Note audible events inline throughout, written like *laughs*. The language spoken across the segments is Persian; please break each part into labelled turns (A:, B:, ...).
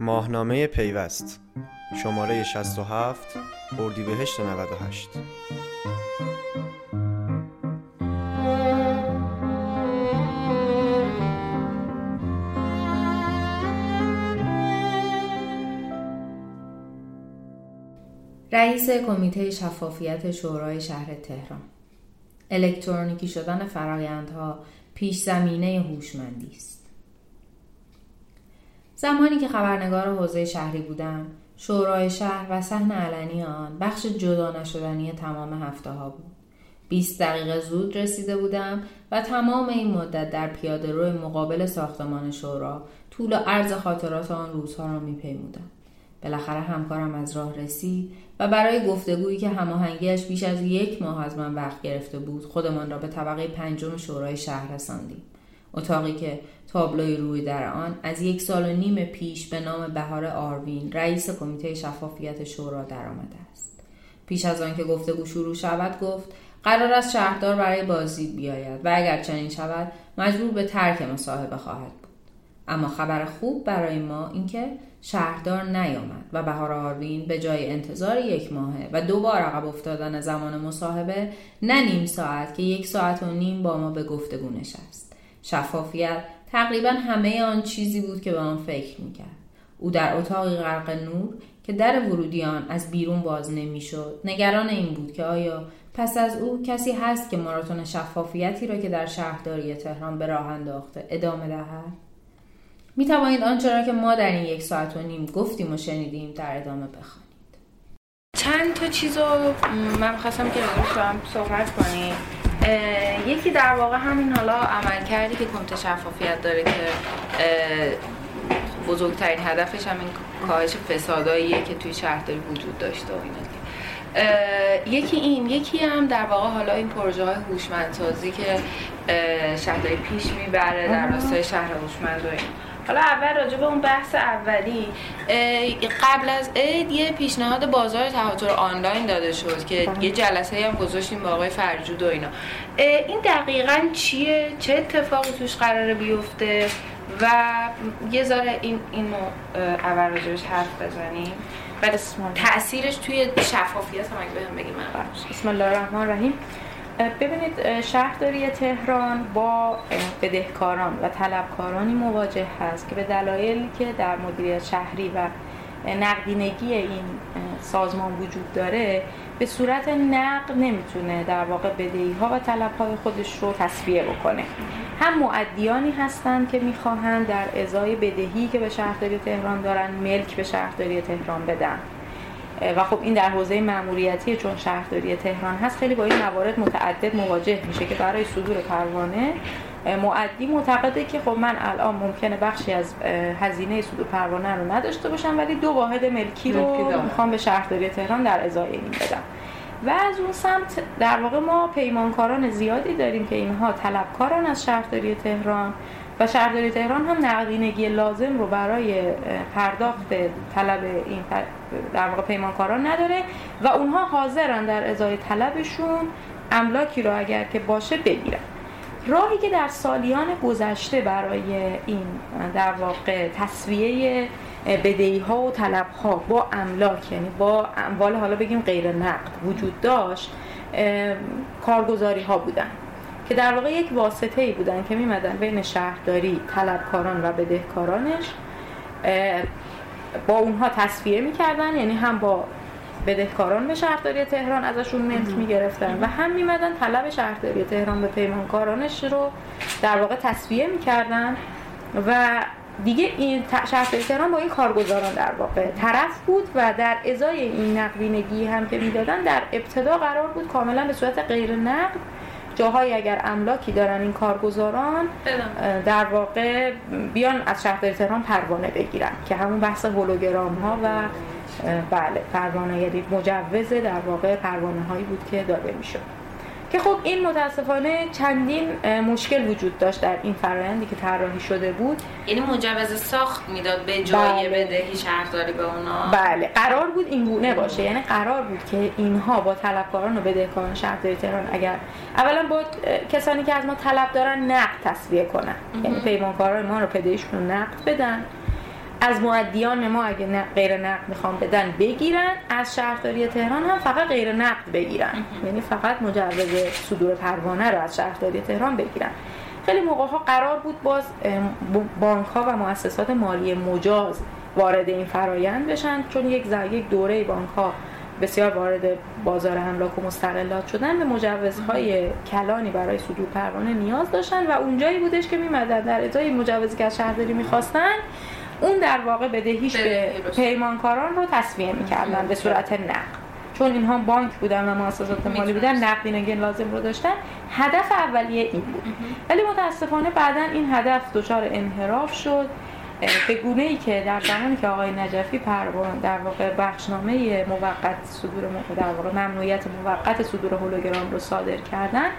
A: ماهنامه پیوست شماره 67 اردیبهشت 98
B: رئیس کمیته شفافیت شورای شهر تهران. الکترونیکی شدن فرایندها پیش زمینه هوشمندی است. زمانی که خبرنگار حوزه شهری بودم شورای شهر و صحن علنی آن بخش جدا نشدنی تمام هفته ها بود. 20 دقیقه زود رسیده بودم و تمام این مدت در پیاده روی مقابل ساختمان شورا طول و عرض خاطرات آن روزها را میپیمودم. بالاخره همکارم از راه رسید و برای گفتگویی که هماهنگیش بیش از یک ماه از من وقت گرفته بود خودمان را به طبقه پنجم شورای شهر رساندیم. اتاقی که تابلوی روی در آن از یک سال و نیم پیش به نام بهار آروین رئیس کمیته شفافیت شورا درآمده است. پیش از آنکه گفتگو شروع شود گفت قرار است شهردار برای بازدید بیاید و اگر چنین شود مجبور به ترک مصاحبه خواهد بود. اما خبر خوب برای ما اینکه شهردار نیامد و بهار آروین به جای انتظار یک ماهه و دوبار عقب افتادن زمان مصاحبه نه نیم ساعت که یک ساعت و نیم با ما به گفتگو نشست. شفافیت. تقریبا همه آن چیزی بود که به آن فکر می‌کرد. او در اتاقی غرق نور که در ورودی آن از بیرون باز نمی‌شد. نگران این بود که آیا پس از او کسی هست که ماراتون شفافیتی را که در شهرداری تهران به راه انداخته ادامه دهد؟ می توانید آنچه را که ما در این یک ساعت و نیم گفتیم و شنیدیم در ادامه بخوانید.
C: چند تا چیز رو من خواستم که هم صحبت کنیم. یکی در واقع همین حالا عمل کردی که کمیته شفافیت داره که بزرگترین هدفش همین کاهش فساداییه که توی شهرداری وجود داشته و اینا. یکی این یکی هم در واقع حالا این پروژه های هوشمندسازی که شهرداری پیش می‌بره در راستای شهر هوشمند و این حالا اول راجع به اون بحث اولی قبل از عید یه پیشنهاد بازار تهاتر آنلاین داده شد که بله. یه جلسه هم گذاشتیم با آقای فرجود و اینا. این دقیقا چیه؟ چه اتفاقی توش قراره بیفته؟ و یه ذره این اینو اول راجبش حرف بزنیم. و تاثیرش توی شفافیت هم اگه بهم بگیم.
D: بسم الله الرحمن الرحیم. ببینید شهرداری تهران با بدهکاران و طلبکارانی مواجه هست که به دلایلی که در مدیریت شهری و نقدینگی این سازمان وجود داره به صورت نقد نمی‌تونه در واقع بدهی ها و طلب های خودش رو تصفیه بکنه. هم معدیانی هستند که می‌خواهند در ازای بدهی که به شهرداری تهران دارن ملک به شهرداری تهران بدن. و خب این در حوزه ماموریتی چون شهرداری تهران هست خیلی با این موارد متعدد مواجه میشه که برای صدور پروانه. معدی معتقده که خب من الان ممکنه بخشی از هزینه صدور پروانه رو نداشته باشم ولی دو واحد ملکی رو می‌خوام به شهرداری تهران در ازای این بدم. و از اون سمت در واقع ما پیمانکاران زیادی داریم که اینها طلبکاران از شهرداری تهران و شهرداری تهران هم نقدینگی لازم رو برای پرداخت طلب این در واقع پیمانکاران نداره و اونها حاضرن در ازای طلبشون املاکی رو اگر که باشه بگیرن. راهی که در سالیان گذشته برای این در واقع تصویه بدهی ها و طلب ها با املاک یعنی با اموال حالا بگیم غیر نقد وجود داشت کارگزاری ها بودن که در واقع یک واسطه ای بودن که میمدن بین شهرداری طلبکاران و بدهکارانش. با اونها تصفیه می‌کردن یعنی هم با بدهکاران به شهرداری تهران ازشون ملک می‌گرفتن و هم میمدن طلب شهرداری تهران به پیمانکارانش رو در واقع تصفیه می‌کردن و دیگه این شهرداری تهران با این کارگزاران در واقع طرف بود و در ازای این نقدینگی هم که می‌دادن در ابتدا قرار بود کاملا به صورت غیر نقد جاهایی اگر املاکی دارن این کارگزاران در واقع بیان از شهرداری تهران پروانه بگیرن که همون بحث هولوگرام ها و بله پروانه یعنی مجوز در واقع پروانه هایی بود که داده می‌شد. که خب این متاسفانه چندین مشکل وجود داشت در این فرایندی که طراحی شده بود.
C: یعنی مجوز ساخت می‌داد به جای بله. بدهی شهرداری به اونا.
D: بله. قرار بود این گونه باشه. یعنی قرار بود که اینها با طلبکاران و بدهکاران شهرداری تهران اگر اولا با کسانی که از ما طلب دارن نقد تصویه کنن. یعنی پیمانکاران ما رو پدهیشون نقد بدن. از معدیان ما اگه غیر نقد می‌خوام بدن بگیرن. از شهرداری تهران هم فقط غیر نقد بگیرن. یعنی فقط مجوز صدور پروانه رو از شهرداری تهران بگیرن. خیلی موقع ها قرار بود باز بانک ها و مؤسسات مالی مجاز وارد این فرایند بشن چون یک یک دوره بانک ها بسیار وارد بازار املاک و مستقلات شدن به مجوزهای کلانی برای صدور پروانه نیاز داشتن و اونجایی بودش که میمدن. در ازای مجوزی که از شهرداری می‌خواستن اون در واقع بدهیش به پیمانکاران رو تصویه می‌کردن به صورت نقد. چون اینها بانک بودن و مؤسسات مالی بودن نقدینگی لازم رو داشتن. هدف اولیه این بود. ولی متاسفانه بعدا این هدف دچار انحراف شد. به گونه ای که در زمانی که آقای نجفی پروان در واقع بخشنامه موقت صدور در واقع ممنوعیت موقت صدور هولوگرام رو صادر کردن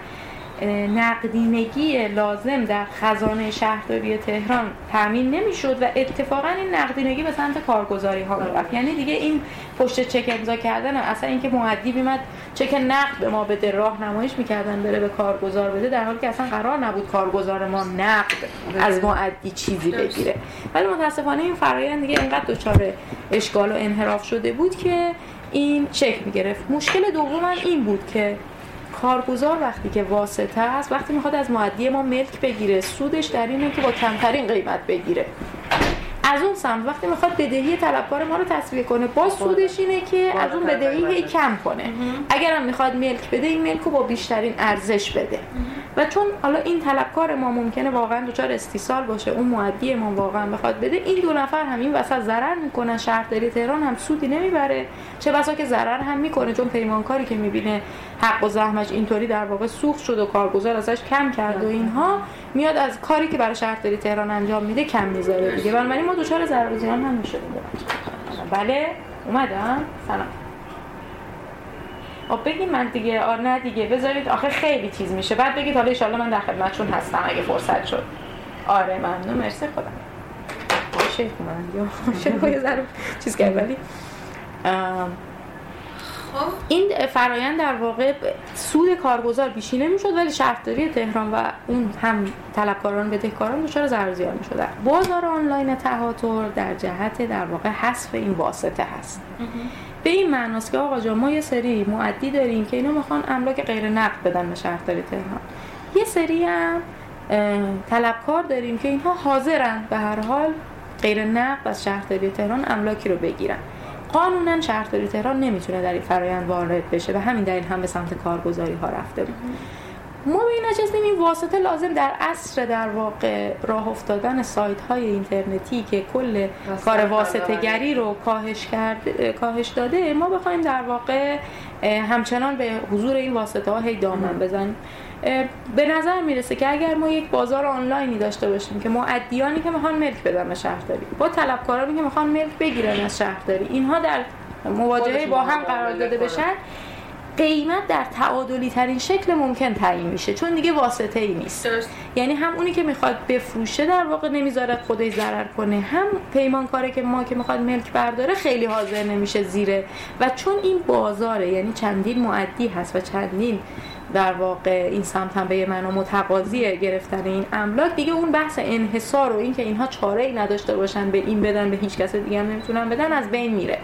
D: نقدینگی لازم در خزانه شهرداری تهران تامین نمی‌شد و اتفاقا این نقدینگی به سمت کارگزاری ها می‌رفت. یعنی دیگه این پشت چک امضا کردن اصلا اینکه معدی بیمد چک نقد به ما بده راه نمایش می‌کردن بره به کارگزار بده در حالی که اصلا قرار نبود کارگزار ما نقد از معدی چیزی بگیره. ولی متاسفانه این فرایند دیگه اینقدر دچار اشکال و انحراف شده بود که این چک می‌گرفت. مشکل دوم این بود که کارگزار وقتی که واسطه است وقتی می‌خواد از معدی ما ملک بگیره سودش در اینه که با کمترین قیمت بگیره. از اون سمت وقتی می‌خواد بدهی طلبکار ما رو تصویه کنه باز سودش اینه که از اون بدهی هی کم کنه. اگرم می‌خواد ملک بده این ملک رو با بیشترین ارزش بده. و چون حالا این طلبکار ما ممکنه واقعا دچار استیصال باشه اون معدی ما واقعا بخواد بده این دو نفر هم این وسط ضرر می‌کنن. شهرداری تهران هم سودی نمی‌بره. چه بسا که ضرر هم می‌کنه چون پیمانکاری که می‌بینه حق و زحمش اینطوری در واقع سوخت شد و کارگزار ازش کم کرد و اینها میاد از کاری که برای شهرداری تهران انجام میده کم می‌ذاره دیگه. بنابراین ما دچار ضرر زیان هم میشه بله اومدم. سلام. خب بگید من دیگه آره نه دیگه. بذارید آخه خیلی چیز میشه. بعد بگید حالا ان من در خدمتتون هستم اگه فرصت شد. آره ممنون. مرسی خودم شیخ من یا شیخ یه چیز کرد ولی. این فرایند در واقع سود کارگزار بیشی نمی‌شد ولی شهرداری تهران و اون هم طلبکاران بدهکاران دچار ضرر زیان می‌شدن. بازار آنلاین تهاتر در جهت در واقع حذف این واسطه هست. به این معناست که آقا جان ما یه سری معدی داریم که اینا می‌خوان املاک غیر نقد بدن به شهرداری تهران. یه سری هم طلبکار داریم که اینها حاضرن به هر حال غیر نقد از شهرداری تهران املاکی رو بگیرن. قانونا شهرداری تهران نمی‌تونه در این فرایند وارد بشه و همین دلیل هم به سمت کارگزاری ها رفته بود. ما به این نچستیم این واسطه لازم در عصر در واقع راه افتادن سایت های اینترنتی که کل کار واسطه گری رو کاهش, کرد، کاهش داده ما بخوایم در واقع همچنان به حضور این واسطه ها هی دامن بزنیم. به نظر می‌رسه که اگر ما یک بازار آنلاینی داشته باشیم که معدیانی که می‌خوان ملک بدن به شهرداری با طلبکارانی که می‌خوان ملک بگیرن از شهرداری اینها در مواجهه با هم قرار داده بشن قیمت در تعادلی ترین شکل ممکن تعیین میشه چون دیگه واسطه ای نیست یعنی هم اونی که می‌خواد بفروشه در واقع نمی‌ذاره خودش ضرر کنه هم پیمانکاره که ما که می‌خواد ملک برداره خیلی حاضر نمیشه زیره. و چون این بازاره یعنی چندین معدی هست و چندین در واقع این سمت هم به یه معنا متقاضی گرفتن این املاک. دیگه اون بحث انحصار و اینکه اینها چاره ای نداشته باشن به این بدن به هیچ کس دیگه هم نمی‌تونن بدن از بین میره.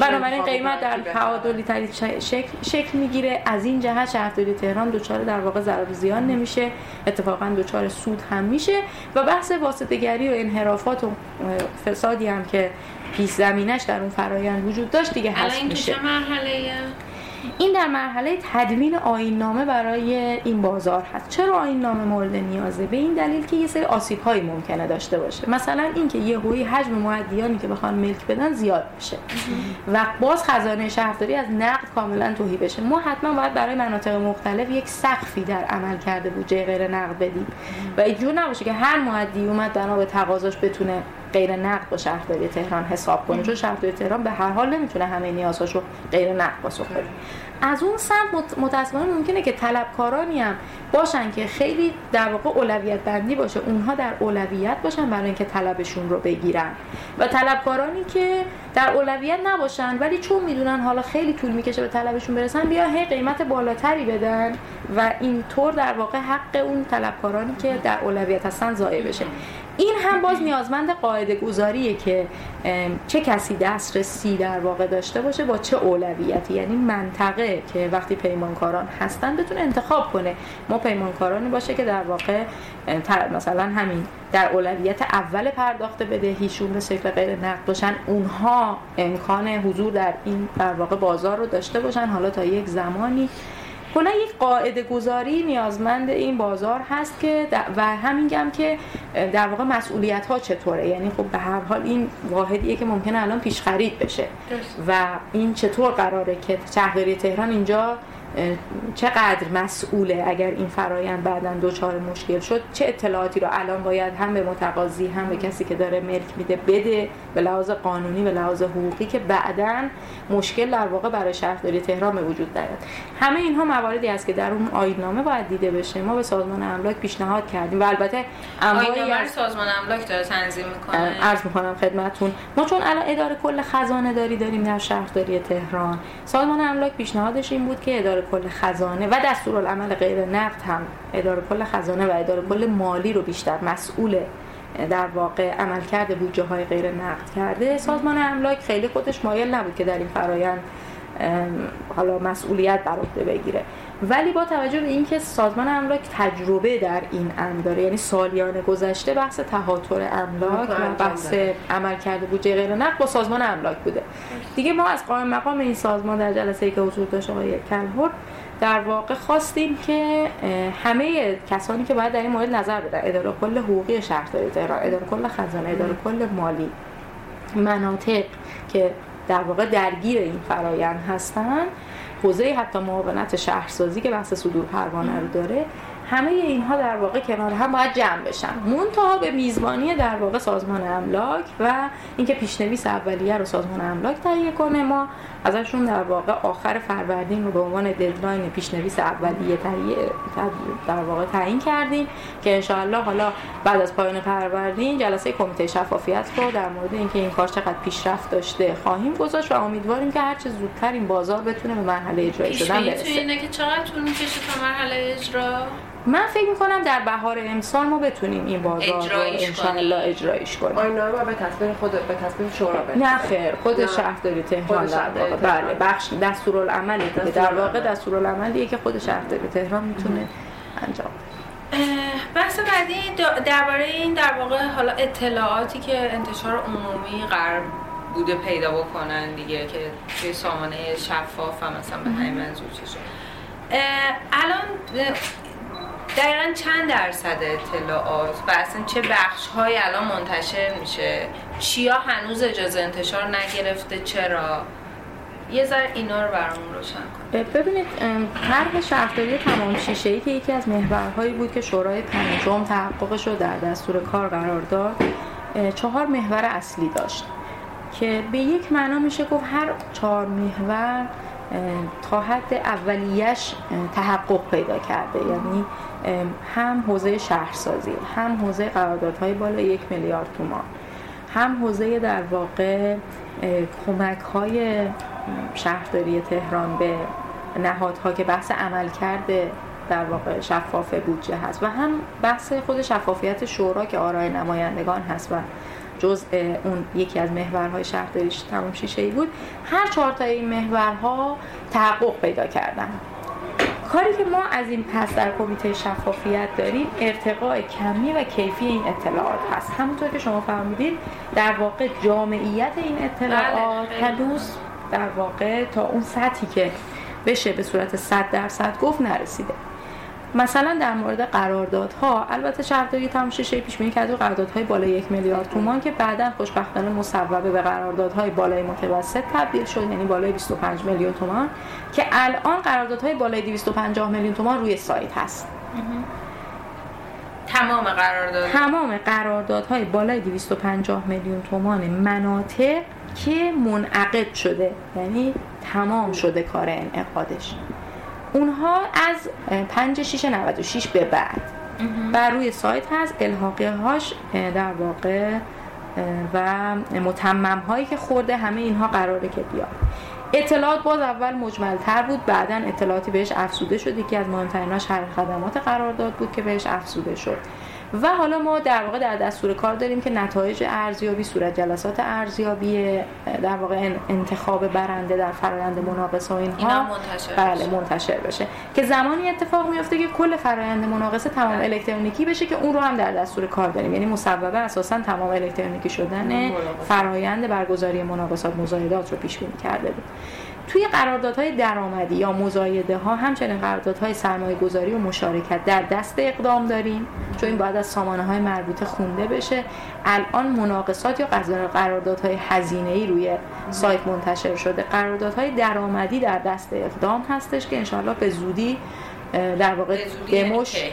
D: بنابراین قیمت در تعادلی تری شکل, شکل می‌گیره. از این جهت شهرداری تهران دوچار در واقع ضرر زیان نمیشه. اتفاقا دوچار سود هم میشه. و بحث واسطه‌گری و انحرافات و فسادی هم که پیش زمینش در اون فرایند وجود داشت دیگه هست میشه. این در مرحله تدوین نامه برای این بازار هست. چرا نامه مورد نیازه؟ به این دلیل که یه سری آسیب هایی ممکنه داشته باشه. مثلا اینکه یه هوی حجم معدیانی که بخوان ملک بدن زیاد بشه و باز خزانه شهرداری از نقد کاملا توهی بشه. ما حتما باید برای مناطق مختلف یک سقفی در عمل کرده بودجه غیر نقد بدیم. و اینجور نباشه که هر معدی اومد بنا به تقاضاش بتونه غیر نقد با شهرداری تهران حساب کنه چون شهرداری تهران به هر حال نمی‌تونه همه نیازهاشو غیر نقد پاسخ بده. از اون سمت متاسفانه ممکنه که طلبکارانی هم باشن که خیلی در واقع اولویت بندی باشه. اونها در اولویت باشن برای اینکه طلبشون رو بگیرن. و طلبکارانی که در اولویت نباشن ولی چون می‌دونن حالا خیلی طول می‌کشه به طلبشون برسن بیا هی قیمت بالاتری بدن و اینطور در واقع حق اون طلبکارانی که در اولویت هستن ضایع بشه. این هم باز نیازمند قاعده گذاریه که چه کسی دسترسی در واقع داشته باشه با چه اولویتی. یعنی منطقه که وقتی پیمانکاران هستن بتونه انتخاب کنه. ما پیمانکارانی باشه که در واقع مثلا همین در اولویت اول پرداخت بدهیشون به شکل غیر نقد باشن. اونها امکان حضور در این در واقع بازار رو داشته باشن. حالا تا یک زمانی کلا یک قاعده گذاری نیازمند این بازار هست که و همینگم که در واقع مسئولیت ها چطوره. یعنی خب به هر حال این واحدیه که ممکنه الان پیش خرید بشه. و این چطور قراره که شهرداری تهران اینجا چقدر مسئوله اگر این فرایند بعدا دچار مشکل شد؟ چه اطلاعاتی رو الان باید هم به متقاضی هم به کسی که داره ملک میده بده؟ به لحاظ قانونی به لحاظ حقوقی که بعدا مشکل در واقع برای شهرداری تهران به وجود نیاد. همه اینها مواردی است که در اون آییننامه باید دیده بشه. ما به سازمان املاک پیشنهاد کردیم و البته
C: آییننامه سازمان املاک داره تنظیم می‌کنه.
D: عرض می‌کنم خدمتتون. ما چون الان اداره کل خزانه داری داریم در شهرداری تهران سازمان املاک پیشنهادش این بود که اداره کل خزانه و دستورالعمل غیر نقد هم اداره کل خزانه و اداره کل مالی رو بیشتر مسئول در واقع عملکرد بودجه های غیر نقد کرده. سازمان املاک خیلی خودش مایل نبود که در این فرایند حالا مسئولیت بر عهده بگیره. ولی با توجه به اینکه سازمان املاک تجربه در این امر داره یعنی سالیان گذشته بحث تهاتر املاک و بحث عمل کرده بودجه غیر نقد با سازمان املاک بوده. دیگه ما از قائم مقام این سازمان در جلسه که حضور داشت آقای کلهور در واقع خواستیم که همه کسانی که باید در این مورد نظر بدن. اداره کل حقوقی شهرداری تهران اداره کل خزانه اداره کل مالی. مناطق که در واقع درگیر این فرایند هستن حوزه حتی معاونت شهرسازی که بحث صدور پروانه رو داره همه اینها در واقع کنار هم باید جمع بشن. منتها به میزبانی در واقع سازمان املاک و اینکه پیشنویس اولیه رو سازمان املاک تهیه کنه ما ازشون در واقع آخر فروردین رو به عنوان deadline پیشنویس اولیه تهیه در واقع تعیین کردیم که انشاءالله حالا بعد از پایان فروردین جلسه کمیته شفافیت رو در مورد اینکه این کار چقدر پیشرفت داشته خواهیم گذاشت و امیدواریم که هر چه زودتر این بازار بتونه به مرحله اجرایی شدن برسه.
C: اینه که چقدر طول می‌کشه تا مرحله اجرا
D: من فکر می‌کنم در بهار امسال ما بتونیم این بازار رو انشاءالله اجرایش کنیم.
E: آینه به تصویر خود به تصویر شورا
D: نه خیر. خود شهرداری تهران در واقع. بله بخش دستورالعملی که در واقع دستورالعملیه که خود شهرداری تهران می‌تونه انجام
C: بحث بعدی درباره این در واقع حالا اطلاعاتی که انتشار عمومی قرار بوده پیدا بکنن دیگه که توی سامانه شفاف و مثلا به همین منظور چه الان دقیقا چند درصد اطلاعات و اصلا چه بخش های الان منتشر میشه؟ چیا هنوز اجازه انتشار نگرفته؟ چرا؟ یه ذره اینا رو برامون روشن کن.
D: ببینید طرح شهرداری تمام شیشه ای که یکی از محورهایی بود که شورای پنجم تحققش رو در دستور کار قرار داد چهار محور اصلی داشت که به یک معنا میشه گفت هر چهار محور تا حد اولیش تحقق پیدا کرده. یعنی هم حوزه شهرسازی هم حوزه قراردادهای بالا یک میلیارد تومان هم حوزه در واقع کمک های شهرداری تهران به نهادها که بحث عمل کرده در واقع شفاف بودجه هست و هم بحث خود شفافیت شورا که آرای نمایندگان هست و جزء اون یکی از محورهای شهرداریش تمام شیشه ای بود. هر چهار تا این محورها تحقق پیدا کردن. کاری که ما از این پس در کمیته شفافیت داریم ارتقاء کمی و کیفی این اطلاعات هست. همونطور که شما فرمودید در واقع جامعیت این اطلاعات بله، هنوز در واقع تا اون سطحی که بشه به صورت 100 درصد گفت نرسیده. مثلا در مورد قراردادها البته شهرداری تماشاچی پیش بینی کرده قراردادهای بالای یک میلیارد تومان که بعدا خوشبختانه مصوبه به قراردادهای بالای متوسط تبدیل شد یعنی بالای 25 میلیون تومان که الان قراردادهای بالای 250 میلیون تومان روی سایت هست.
C: تمام قرارداد.
D: تمام قراردادهای بالای 250 میلیون تومان مناطق که منعقد شده یعنی تمام شده کار انعقادش. اونها از 5 6 96 به بعد. بر روی سایت هست الحاقی هاش در واقع و متمم هایی که خورده همه اینها قراره که بیاد. اطلاعات باز اول مجمل تر بود بعدا اطلاعاتی بهش افزوده شد. یکی از مهمتریناش هر خدمات قرارداد بود که بهش افزوده شد. و حالا ما در واقع در دستور کار داریم که نتایج ارزیابی صورت جلسات ارزیابی در واقع انتخاب برنده در فرآیند مناقصه و اینها.
C: منتشر
D: بله منتشر بشه. که زمانی اتفاق میفته که کل فرآیند مناقصه تمام
C: بله.
D: الکترونیکی بشه که اون رو هم در دستور کار داریم. یعنی مصوبه اساسا تمام الکترونیکی شدن فرآیند برگزاری مناقصات مزایدات رو پیش بینی کرده بود. توی قراردادهای درآمدی یا مزایده ها همچنین قراردادهای سرمایه گذاری و مشارکت در دست اقدام داریم. چون این باید از سامانه های مربوطه خونده بشه. الان مناقصات یا قراردادهای هزینه ای روی سایت منتشر شده. قراردادهای درآمدی در دست اقدام هستش که انشاءالله به زودی در واقع دموش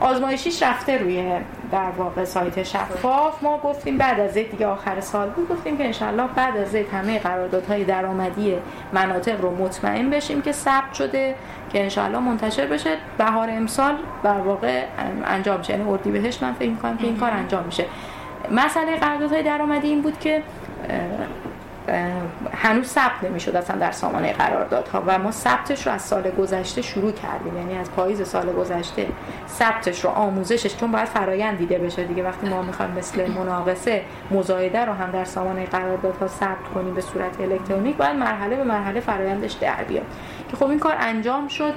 D: آزمایشیش رفته روی در واقع سایت شفاف. ما گفتیم بعد از زید دیگه آخر سال بود گفتیم که انشالله بعد از زید همه قراردادهای درآمدی مناطق رو مطمئن بشیم که ثبت شده که انشالله منتشر بشه. بهار امسال در واقع انجام میشه یعنی اردیبهشت من فکر می‌کنم که این کار انجام میشه. مسئله قراردادهای درآمدی این بود که هنوز ثبت نمی‌شد اصلا در سامانه قراردادها و ما ثبتش رو از سال گذشته شروع کردیم. یعنی از پاییز سال گذشته ثبتش رو آموزشش چون باید فرایند دیده بشه دیگه. وقتی ما می‌خوایم مثل مناقصه مزایده رو هم در سامانه قراردادها ثبت کنیم به صورت الکترونیک باید مرحله به مرحله فرایندش در بیاد. که خب این کار انجام شد.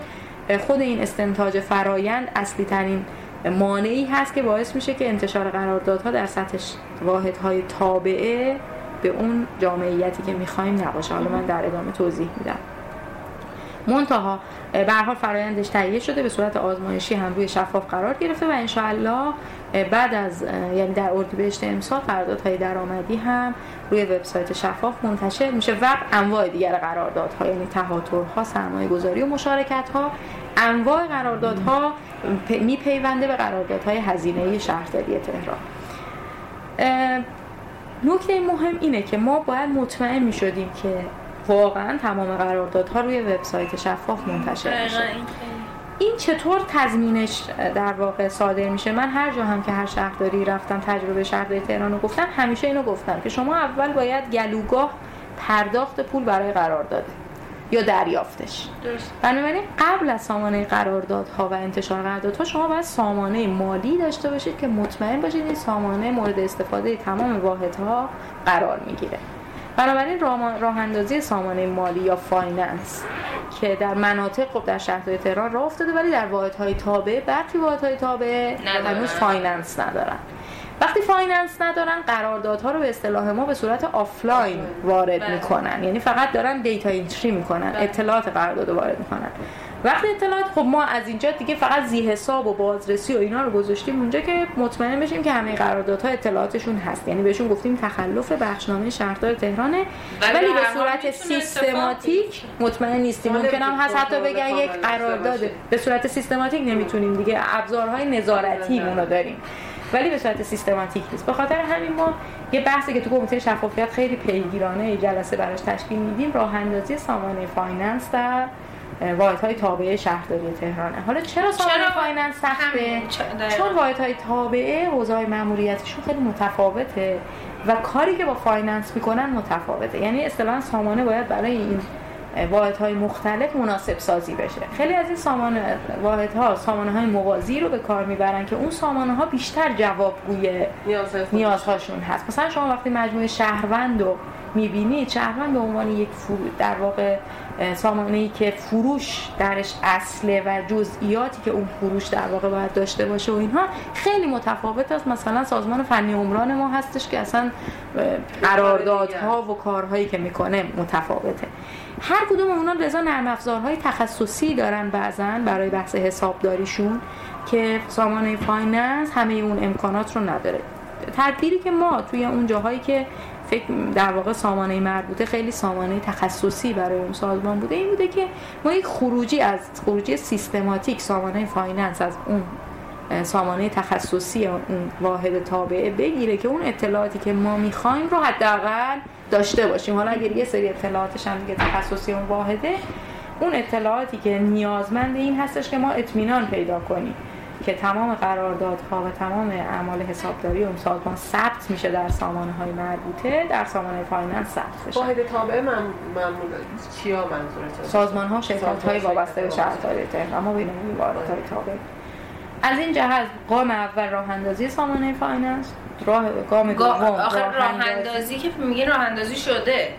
D: خود این استنتاج فرایند اصلی ترین مانعی هست که باعث میشه که انتشار قراردادها در سطح واحدهای تابعه به اون جامعیتی که می‌خوایم نباشه. حالا من در ادامه توضیح میدم. منتها به حال فرایندش تهیه شده به صورت آزمایشی هم روی شفاف قرار گرفته و انشاءالله بعد از یعنی در اردیبهشت امسال قراردادهای درآمدی هم روی وبسایت شفاف منتشر میشه و انواع دیگر قراردادها یعنی تهاترها سرمایه گذاری و مشارکت ها انواع قراردادها میپیونده به قراردادهای هزینه شهرداری تهران. نکته مهم اینه که ما باید مطمئن می شدیم که واقعا تمام قراردادها روی وبسایت شفاف منتشر میشه. این چطور تضمینش در واقع صادر میشه؟ من هر جا هم که هر شهرداری رفتم تجربه شهرداری تهران رو گفتم همیشه اینو گفتم که شما اول باید گلوگاه پرداخت پول برای قرارداد یا دریافتش. بنابراین قبل از سامانه قراردادها و انتشار قراردادها شما باید سامانه مالی داشته باشید که مطمئن باشید این سامانه مورد استفاده تمام واحدها قرار می‌گیره. بنابراین راه اندازی سامانه مالی یا finance که در مناطق خب در شهرهای تهران راه افتاده ولی در واحدهای تابع برخی واحدهای تابع هنوز finance ندارن. وقتی finance ندارن قراردادها رو به اصطلاح ما به صورت آفلاین وارد بله. می‌کنن. یعنی فقط دارن data entry می‌کنن بله. اطلاعات قرارداد وارد می‌کنن. وقتی اطلاعات خب ما از اینجا دیگه فقط ذی‌حساب و بازرسی و اینا رو گذاشتیم اونجا که مطمئن بشیم که همه قراردادها اطلاعاتشون هست. یعنی بهشون گفتیم تخلف بخشنامه شهردار تهرانه. ولی به صورت سیستماتیک مطمئن نیستیم. ممکن هم هست حتی بگن یک قرارداد. به صورت سیستماتیک نمی‌تونیم دیگه. ابزارهای نظارتی اونو داریم. ولی به صورت سیستماتیک نیست. به خاطر همین ما یه بحثی که تو کمیته شفافیت خیلی پیگیرانه جلسه براش تشکیل میدیم راه اندازی سامانه finance در واحد های تابعه شهرداری تهرانه. حالا چرا سامانه finance سخته؟ چون واحد های تابعه حوزه ماموریتشون خیلی متفاوته و کاری که با finance می‌کنن متفاوته. یعنی اصطلاحا سامانه باید برای این واحد های مختلف مناسب سازی بشه. خیلی از این سامان واحد ها سامانه های موازی رو به کار می‌برن که اون سامانه ها بیشتر جوابگوی نیازهاشون هست. مثلا شما وقتی مجموعه شهروند رو می‌بینید شهروند به عنوان یک در واقع سامانه ای که فروش درش اصله و جزئیاتی که اون فروش در واقع باید داشته باشه و اینها خیلی متفاوت است. مثلا سازمان فنی عمران ما هستش که اصلا قراردادها و کارهایی که می‌کنه متفاوته. هر کدوم اونا لذا نرم افزارهای تخصصی دارن بعضا برای بحث حسابداریشون که سامانه finance همه اون امکانات رو نداره. تدبیری که ما توی اون جاهایی که فکر در واقع سامانه مربوطه خیلی سامانه تخصصی برای اون سازمان بوده این بوده که ما یک خروجی از خروجی سیستماتیک سامانه finance از اون سامانه تخصصی اون واحد تابعه بگیره که اون اطلاعاتی که ما می‌خوایم رو حداقل داشته باشیم. حالا اگر یه سری اطلاعاتش هم دیگه تخصصی اون واحده اون اطلاعاتی که نیازمند این هستش که ما اطمینان پیدا کنیم که تمام قراردادها و تمام اعمال حسابداری اون سازمان ثبت میشه در سامانه های مربوطه در سامانه finance ثبت بشه.
F: واحد تابع من چیا منظورته
D: سازمان ها شرکت های وابسته به شهرداری تهران ما بین این واحد های تابع. از این جهت گام اول راه اندازی سامانه finance راه گام
C: گا-
D: دوم
C: آخه
D: راه اندازی
C: که میگه راه اندازی شده.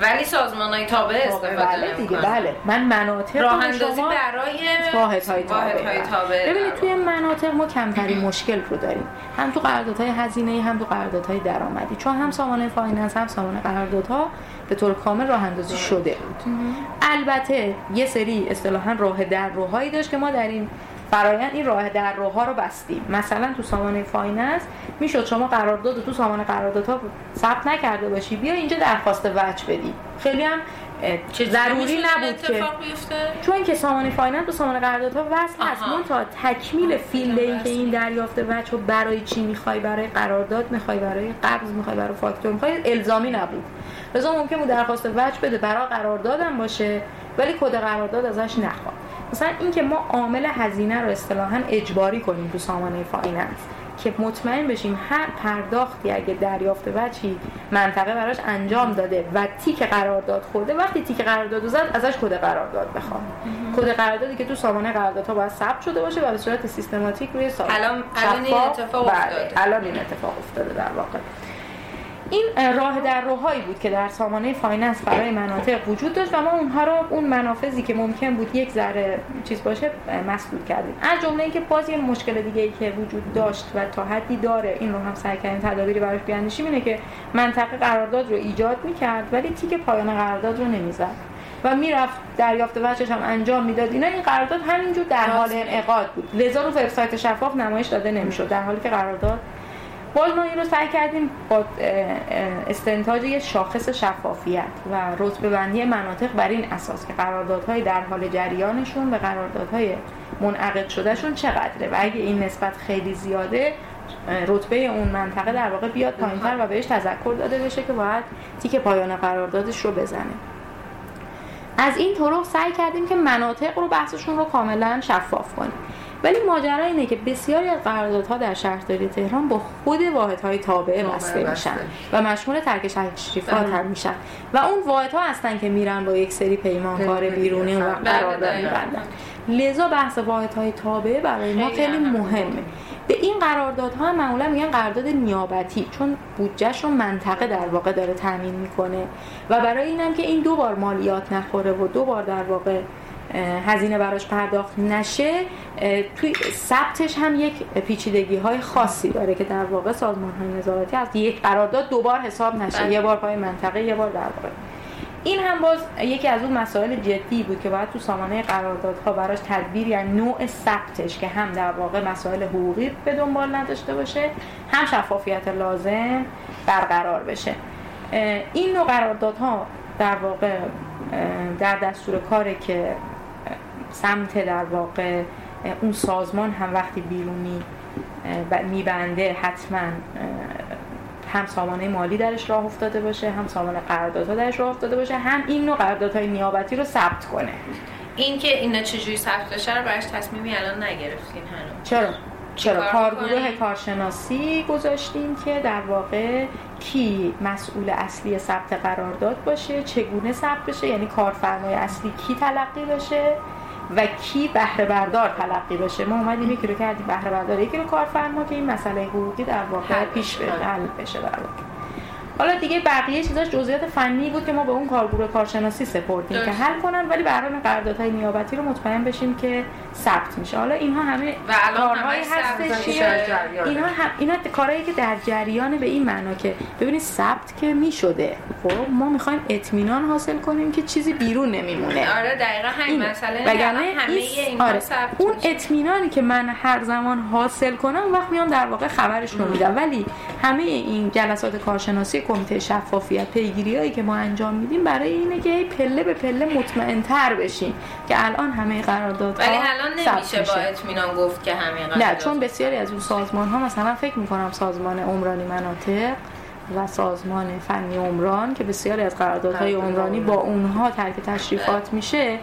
C: ولی سازمان های تابع استفاده
D: بله دیگه. بله. من مناطق
C: راه اندازی برای
D: تابع
C: واحدهای تابع
D: ببینید توی مناطق ما کمترین مشکل رو داریم. هم تو قراردادهای هزینه هم تو قراردادهای درآمدی. چون هم سامانه finance هم سامانه قراردادها به طور کامل راه اندازی شده بود. البته یه سری اصطلاحا راه در روهایی داشت که ما در این فرایند این راه در روها رو بستیم. مثلا تو سامانه finance می‌شد شما قرارداد تو سامانه قراردادها ثبت نکرده باشی. بیا اینجا درخواست وجه بدی. خیلی هم ضروری نبود که.
C: بیفته؟
D: چون که سامانه finance به سامانه قراردادها وصل هست. من تا تکمیل فیلد این که این دریافت وجه برای چی می‌خوای؟ برای قرارداد می‌خوای؟ برای قرض می‌خوای؟ برای فاکتور می‌خوای؟ الزامی نبود. لذا ممکن بود درخواست وجه بده. برای قراردادم باشه ولی کد قرارداد ازش نخواد. مثلا اینکه ما عامل هزینه رو اصطلاحا اجباری کنیم تو سامانه finance که مطمئن بشیم هر پرداختی اگه دریافت وجهی منطقه براش انجام داده و تیک قرارداد خورده وقتی تیک قرارداد زد ازش کد قرارداد بخوام. کد قراردادی که تو سامانه قراردادها باید ثبت شده باشه و به صورت سیستماتیک روی سایت
C: الان- الان این اتفاق
D: بله،
C: افتاده.
D: الان این اتفاق افتاده در واقع. این اه، راه در روهایی بود که در سامانه finance برای مناطق وجود داشت و ما اونها رو اون منافذی که ممکن بود یک ذره چیز باشه مسدود کردیم. از جمله اینکه باز یه مشکل دیگه ای که وجود داشت و تا حدی داره این رو هم سعی کردیم تدابیری براش بیاندیشیم اینه که منطقه قرارداد رو ایجاد می‌کرد ولی تیک پایان قرارداد رو نمی‌زد. و می‌رفت دریافت وجهش هم انجام می‌داد. اینا این قرارداد همینجور در حال انعقاد بود. لذا رو وبسایت شفاف نمایش داده نمی‌شد در حالی که قرارداد باز ما این رو سعی کردیم با استنتاج یه شاخص شفافیت و رتبه بندی مناطق بر این اساس که قراردادهای در حال جریانشون به قراردادهای منعقد شدهشون چقدره. و اگه این نسبت خیلی زیاده رتبه اون منطقه در واقع بیاد پایینتر و بهش تذکر داده بشه که باید تیک پایان قراردادش رو بزنه. از این طرق سعی کردیم که مناطق رو بحثشون رو کاملا شفاف کنیم. ولی ماجرا اینه که بسیاری از قراردادها در شهرداری تهران با خود واحدهای تابعه بسته میشن. و مشمول ترک تشریفات هم میشن و اون واحدها هستن که میرن با یک سری پیمانکار
F: پیمان
D: بیرونی و
F: بله،
D: قرارداد
C: دقیقاً.
D: میبندن لذا بحث واحدهای تابعه برای ما
C: خیلی.
D: مهمه به این قراردادها هم معمولا میگن قرارداد نیابتی چون بودجهش رو منطقه در واقع داره تامین می‌کنه و برای اینم که این دو بار مالیات نخوره و دو بار در واقع هزینه براش پرداخت نشه توی ثبتش هم یک پیچیدگی های خاصی داره که در واقع سازمان های نظارتی از یک قرارداد دو بار حساب نشه.
C: بله.
D: یه بار پای منطقه یه بار در واقع. این هم باز یکی از اون مسائل جدی بود که باید تو سامانه قراردادها براش تدبیر یعنی نوع ثبتش که هم در واقع مسائل حقوقی به دنبال نداشته باشه هم شفافیت لازم برقرار بشه. این نوع قراردادها در واقع در دستور کاره که سمت در واقع اون سازمان هم وقتی بیرونی میبنده حتما هم سامانه مالی درش راه افتاده باشه هم سامانه قراردادها درش راه افتاده باشه هم این نوع قراردادهای نیابتی رو ثبت کنه.
C: این که اینا چجوری ثبت بشه رو براش تصمیمی الان نگرفتین هنوز.
D: چرا؟ چرا کارگروه؟ کارشناسی گذاشتیم که در واقع کی مسئول اصلی ثبت قرارداد باشه چگونه ثبت بشه یعنی کارفرمای اصلی کی تلقی بشه و کی بهره بردار تلقی بشه ما اومدیم یکی رو کردیم بهره بردار یکی رو کارفرما که این مسئله حقوقی در واقع پیش. بره حل بشه در واقع حالا دیگه بقیه چیزاش جزئیات فنی بود که ما به اون کارگروه کارشناسی سپردیم که. حل کنن ولی برای قراردادهای نیابتی رو مطمئن بشیم که ثبت میشه حالا اینها همه کارهایی هستش. اینا هم اینا کارهایی که در جریان به این معنا که ببینید ثبت که می‌شده خب ما می‌خوایم اطمینان حاصل کنیم که چیزی بیرون نمیمونه
C: آره دقیقا همین. مسئله همه
D: این-
C: اینها
D: آره.
C: ثبت
D: اون. اطمینانی که من هر زمان حاصل کنم وقت میام در واقع خبرش رو میدم ولی همه این جلسات کارشناسی کمیته شفافیت پیگیری هایی که ما انجام میدیم برای اینه که پله به پله مطمئن تر بشیم که الان همه قراردادها
C: ولی الان نمیشه با. اطمینان گفت که همین
D: نه
C: قرارداد
D: چون بسیاری از اون سازمان ها مثلا فکر می‌کنم سازمان عمرانی مناطق و سازمان فنی عمران که بسیاری از قراردادهای
F: قرارداد
D: عمرانی با اونها ترک تشریفات میشه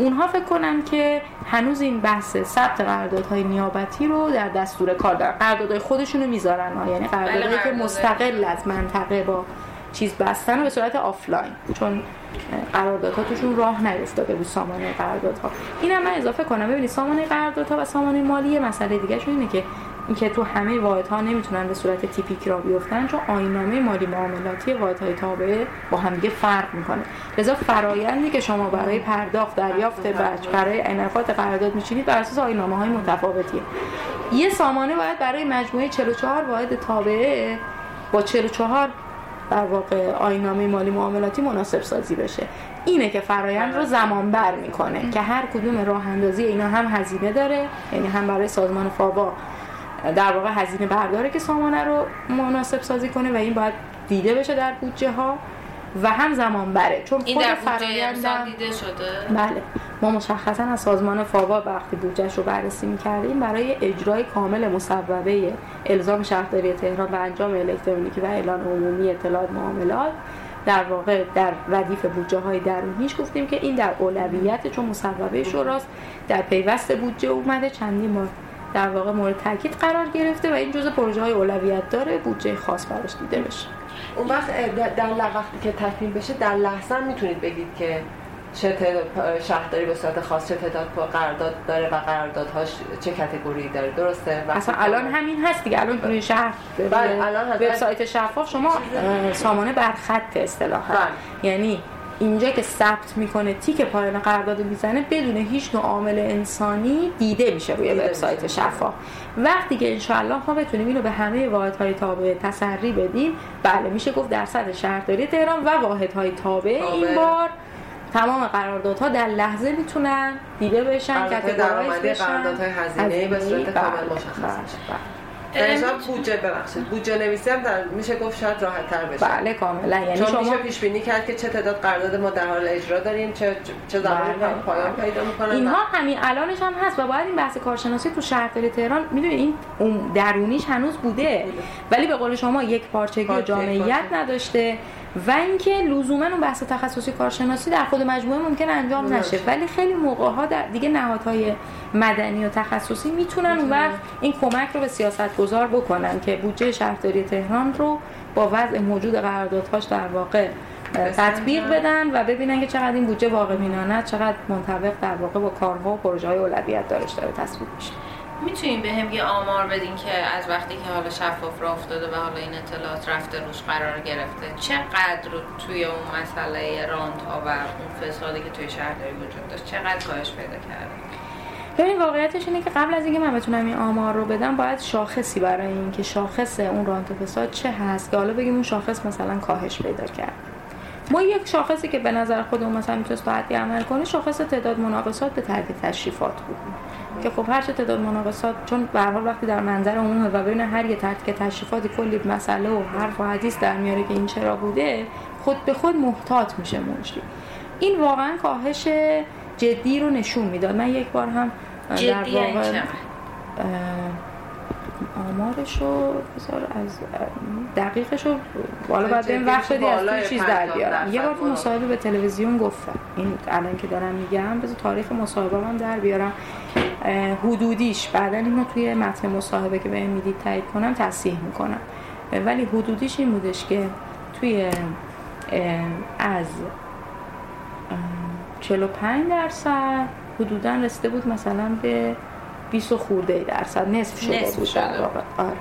D: اونها فکر کنن که هنوز این بحث ثبت قراردادهای نیابتی رو در دستور کار دارن قراردادهای خودشونو می‌ذارن ها. یعنی قراردادهایی که
C: قرارداد.
D: مستقل از منطقه با چیز بستن و به صورت آفلاین چون قراردادها توشون راه نیفتاده بود سامانه قراردادها اینم من اضافه کنم ببینید سامانه قراردادها و سامانه مالی مسئله دیگه اینه که اینکه تو همه واحدها نمی‌تونن به صورت تیپیک راه بیفتن چون آیین‌نامه مالی معاملاتی واحدهای تابعه با همدیگه فرق می‌کنه. لذا فرایندی که شما برای پرداخت دریافت وجه برای انعقاد قرارداد میچینید بر اساس آیین‌نامه های متفاوتیه. یه سامانه باید برای مجموعه 44 واحد تابعه با 44 در واقع آینامه مالی معاملاتی مناسب سازی بشه. اینه که فرایند رو زمان بر می‌کنه که هر کدوم راه اندازی اینا هم هزینه داره یعنی هم برای سازمان فاوا در واقع هزینه برداره که سامانه رو مناسب سازی کنه و این باید دیده بشه در بودجه ها و هم زمان بره. چون
C: این در بودجه دیده شده؟
D: بله. ما مشخصا از سازمان فاوا وقتی بودجهش رو بررسی می‌کردیم برای اجرای کامل مصوبه الزام شهرداری تهران و انجام الکترونیکی و اعلان عمومی اطلاعات معاملات در واقع در ردیف بودجه های درونیش گفتیم که این در اولویت چون مصوبه شوراست در پیوست بودجه اومده. چندین بار در واقع مورد تاکید قرار گرفته و این جزء پروژه های اولویت داره بودجه خاص براش دیده بشه.
F: اون وقت در وقتی که تکمیل بشه در لحظه می‌تونید بگید که چه شهرداری به صورت خاص چه تعداد قرارداد داره و قراردادهاش چه کاتگوری داره. درسته؟
D: اصلا الان همین هست دیگه. الان روی شهر
F: بله الان
D: وبسایت شفاف شما سامانه بر خط اصطلاحا.
F: بله.
D: یعنی اینجا که ثبت می‌کنه تیک پایان قرارداد می‌زنه بدون هیچ نوع عامل انسانی دیده میشه روی وبسایت شفا. وقتی که انشالله ما بتونیم اینو به همه واحدهای تابع تسری بدیم بله میشه گفت درصد شهرداری تهران و واحدهای تابع این بار تمام قراردادها در لحظه می‌تونن دیده بشن
F: کاتگورایز بشن. قراردادهای هزینه به صورت کامل مشخص بله. بودجه ببخشید. بودجه نویسی هم در میشه گفت شاید راحت تر بشه.
D: بله کاملا. یعنی
F: چون شما میشه پیش بینی کرد که چه تعداد قرارداد ما در حال اجرا داریم چه چه زمانی بله. پایان پیدا می‌کنه
D: اینها همین الانش هم هست و باید این بحث کارشناسی تو شهرداری تهران می‌دونید این اون درونیش هنوز بوده. ولی به قول شما یک پارچگی جامعیت نداشته. و اینکه لزوما اون بحث تخصصی کارشناسی در خود مجموعه ممکن انجام نشه. ولی خیلی موقع ها در دیگه نهادهای مدنی و تخصصی می‌تونن اون وقت این کمک رو به سیاست گذار بکنن که بودجه شهرداری تهران رو با وضع موجود قراردادهاش در واقع تطبیق بدن و ببینن که چقدر این بودجه واقع بینانه چقدر منطبق در واقع با کارها و پروژه های اولویت دارش داره تصویب میشه.
C: می‌تونیم به هم یه آمار بدین که از وقتی که حالا شفاف را افتاده و حالا این اطلاعات رفته روش قرار گرفته چقدر توی اون مسئله راند ها و اون فسادی که توی شهرداری وجود داشت چقدر کاهش پیدا کرده؟
D: ببین واقعیتش اینه که قبل از اینکه من بتونم این آمار رو بدم باید شاخصی برای اینکه شاخص اون رانت فساد چه هست که حالا بگیم اون شاخص مثلا کاهش پیدا کرد. ما یک شاخصی که به نظر خودمون مثلا می‌تونست باید عمل کنه شاخص تعداد مناقصات به ترتیب تشریفات بود. که خب هر چه تعداد مناقصات چون به هر وقتی در منظر عمومه و بین هر یه که تشریفاتی کلی مسئله و حرف و حدیث در میاره که این چرا بوده خود به خود محتاط میشه منشی این واقعا کاهش جدی رو نشون می‌داد. من یک بار هم
C: در واقع
D: آمارش رو بذار از دقیقش رو بالا باید بهم وقت بدی از چیز در بیارم. یه بار تو مصاحبه به تلویزیون گفتم. این الان که دارم میگم بذار تاریخ مصاحبه من در بیارم. حدودیش. بعدا اینو توی متن مصاحبه که بهم می‌دید تایید کنم تصحیح می‌کنم. ولی حدودیش این بودش که توی از 45 درصد حدودا رسیده بود مثلا به 20 خورده درصد. نصف شده نصف بود. در واقع آره.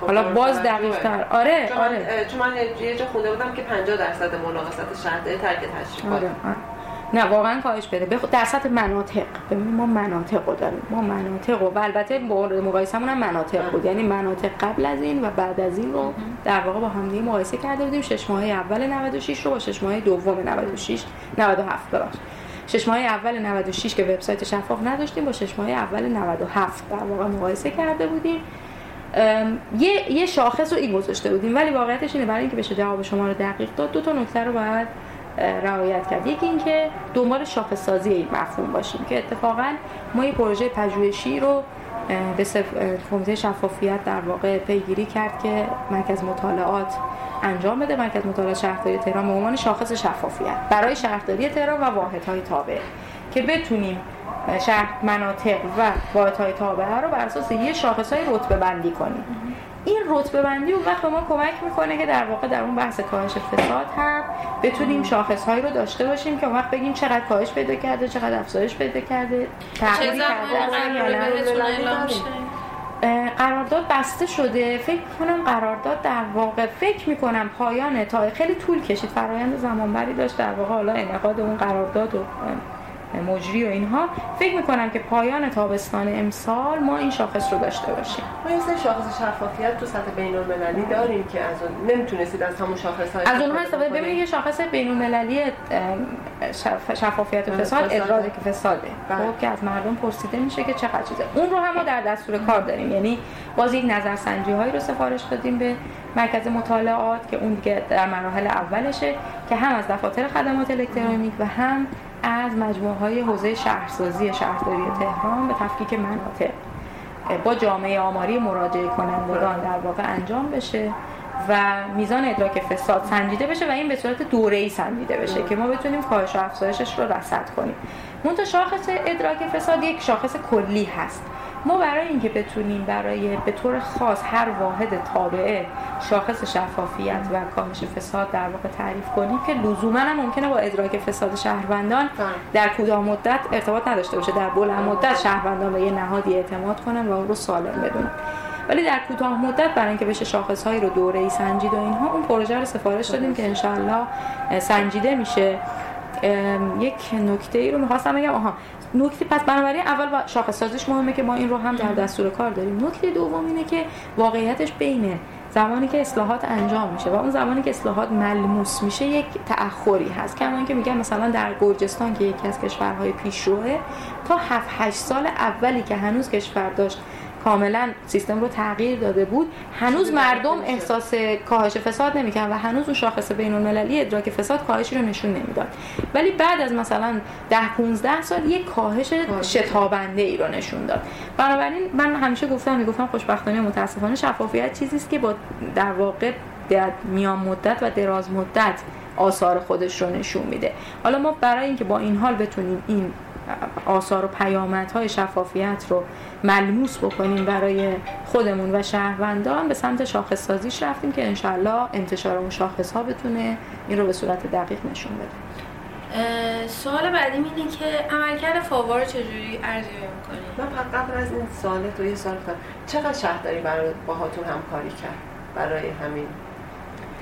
D: خب حالا باز دقیق تر آره
F: چون
D: آره.
F: چون من یه جا خونده بودم که 50 درصد مناقصات شهرده ترک تشریف آره. آره.
D: نه واقعا کاهش بده. در سطح مناطق. ببینیم ما مناطق رو داریم. ما مناطق و البته مورد مقایسه هم مناطق بود. یعنی مناطق قبل از این و بعد از این رو در واقع با هم دیگه مقایسه کرده بودیم. شش ماه اول 96 رو با شش ماه دوم 96 97 ببخشید. شش ماه اول 96 که وبسایت شفاف نداشتیم با شش ماه اول 97 در واقع مقایسه کرده بودیم. یه یه شاخص رو این گذاشته بودیم. ولی واقعیتش اینه برای اینکه بشه جواب شما رو دقیق داد دو تا نکته رو باید رعایت کرد. یکی اینکه دنبال شاخص سازی این مفهوم باشیم که اتفاقا ما یه پروژه پژوهشی رو به کمیته شفافیت در واقع پیگیری کرد که مرکز مطالعات انجام بده. مرکز مطالعات شهرداری تهران به عنوان شاخص شفافیت برای شهرداری تهران و واحدهای تابع که بتونیم شهر مناطق و واحدهای تابعه رو بر اساس یه شاخص های رتبه بندی کنیم. این رتبه بندی اون وقت به ما کمک می‌کنه که در واقع در اون بحث کاهش فساد هم بتونیم شاخص هایی رو داشته باشیم که اون وقت بگیم چقدر کاهش پیدا کرده چقدر افزایش پیدا کرده. تغییر کرده. قرارداد بسته شده. فکر کنم قرارداد در واقع فکر می‌کنم پایان تا خیلی طول کشید. فرایند زمانبری داشت در واقع حالا انعقاد اون قرارداد و مجری و اینها فکر می‌کنم که پایان تابستان امسال ما این شاخص رو داشته باشیم.
F: ما یه شاخص شفافیت تو سطح بین المللی داریم که از اون نمی‌تونستید از همون شاخص های
D: از اونها استفاده ببینید یه شاخص بین المللی شفافیت و فساد ادراک فساده.
F: بله.
D: خب که از مردم پرسیده میشه که چقدر چیزه. اون رو هم ما در دستور کار داریم. یعنی باز یک نظرسنجی هایی رو سفارش دادیم به مرکز مطالعات که اون دیگه در مراحل اولشه که هم از دفاتر خدمات الکترونیک و هم از مجموعه های حوزه شهرسازی شهرداری تهران به تفکیک مناطق با جامعه آماری مراجعه کنندگان در واقع انجام بشه و میزان ادراک فساد سنجیده بشه و این به صورت دوره‌ای سنجیده بشه که ما بتونیم کاهش و افزایشش رو رصد کنیم. منتها شاخص ادراک فساد یک شاخص کلی هست ما برای اینکه بتونیم برای به طور خاص هر واحد تابعه شاخص شفافیت و کاهش فساد در واقع تعریف کنیم که لزوما هم ممکنه با ادراک فساد شهروندان در کوتاه مدت ارتباط نداشته باشه در بلند مدت شهروندان به یه نهادی اعتماد کنن و اون رو سالم بدونن. ولی در کوتاه مدت برای اینکه بشه شاخص هایی رو دوره ای سنجید و اینها اون پروژه رو سفارش دادیم که انشالله سنجیده میشه. یک نکته ای رو می‌خواستم بگم. آها نکته پس بنابراین اول با شاخص سازیش مهمه که ما این رو هم در دستور کار داریم. نکته دوم اینه که واقعیتش بینه زمانی که اصلاحات انجام میشه و اون زمانی که اصلاحات ملموس میشه یک تأخری هست. کما اینکه میگم مثلا در گرجستان که یکی از کشورهای پیشروه تا 7 8 سال اولی که هنوز کشور داشت کاملا سیستم رو تغییر داده بود. هنوز مردم احساس کاهش فساد نمی‌کنن و هنوز اون شاخص بین المللی ادراک فساد کاهشی رو نشون نمی‌داد. ولی بعد از مثلا 10 15 سال یک کاهش شتابنده ای رو نشون داد. بنابراین من همیشه گفتم می‌گفتم خوشبختانه متاسفانه شفافیت چیزی است که با در واقع در میان مدت و دراز مدت آثار خودش رو نشون میده. حالا ما برای اینکه با این حال بتونیم این آثار و پیامدهای شفافیت رو ملموس بکنیم برای خودمون و شهروندان. به سمت شاخص سازیش رفتیم که انشالله انتشار اون شاخص ها بتونه این رو به صورت دقیق نشون بده.
C: سوال بعدی اینه که عملکرد فاوار چجوری ارزیابی می‌کنید
F: من فقط قبل از این سوال تو یه سوال کنم چقدر شهرداری برای باهاتون همکاری کرد؟ برای همین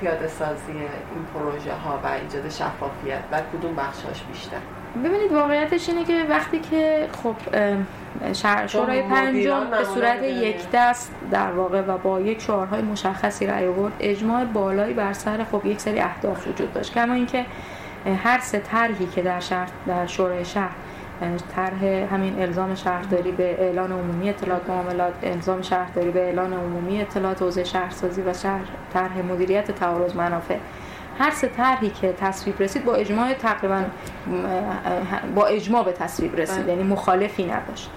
F: پیاده سازی این پروژه ها و ایجاد شفافیت و کدوم بخشاش بیشتر؟
D: ببینید واقعیتش اینه که وقتی که خب شورای پنجم به صورت یک دست در واقع و با یک شعارهای مشخصی رأی آورد اجماع بالایی بر سر خب یک سری اهداف وجود داشت. کما اینکه هر سه طرحی که در شهر در شورای شهر طرح همین الزام شهرداری به اعلان عمومی اطلاعات معاملات الزام شهرداری به اعلان عمومی اطلاعات حوزه شهرسازی و شهر طرح مدیریت تعارض منافع هر سه طرحی که تصویب رسید با اجماع تقریبا با اجماع به تصویب رسید
F: بله.
D: یعنی مخالفی نداشت.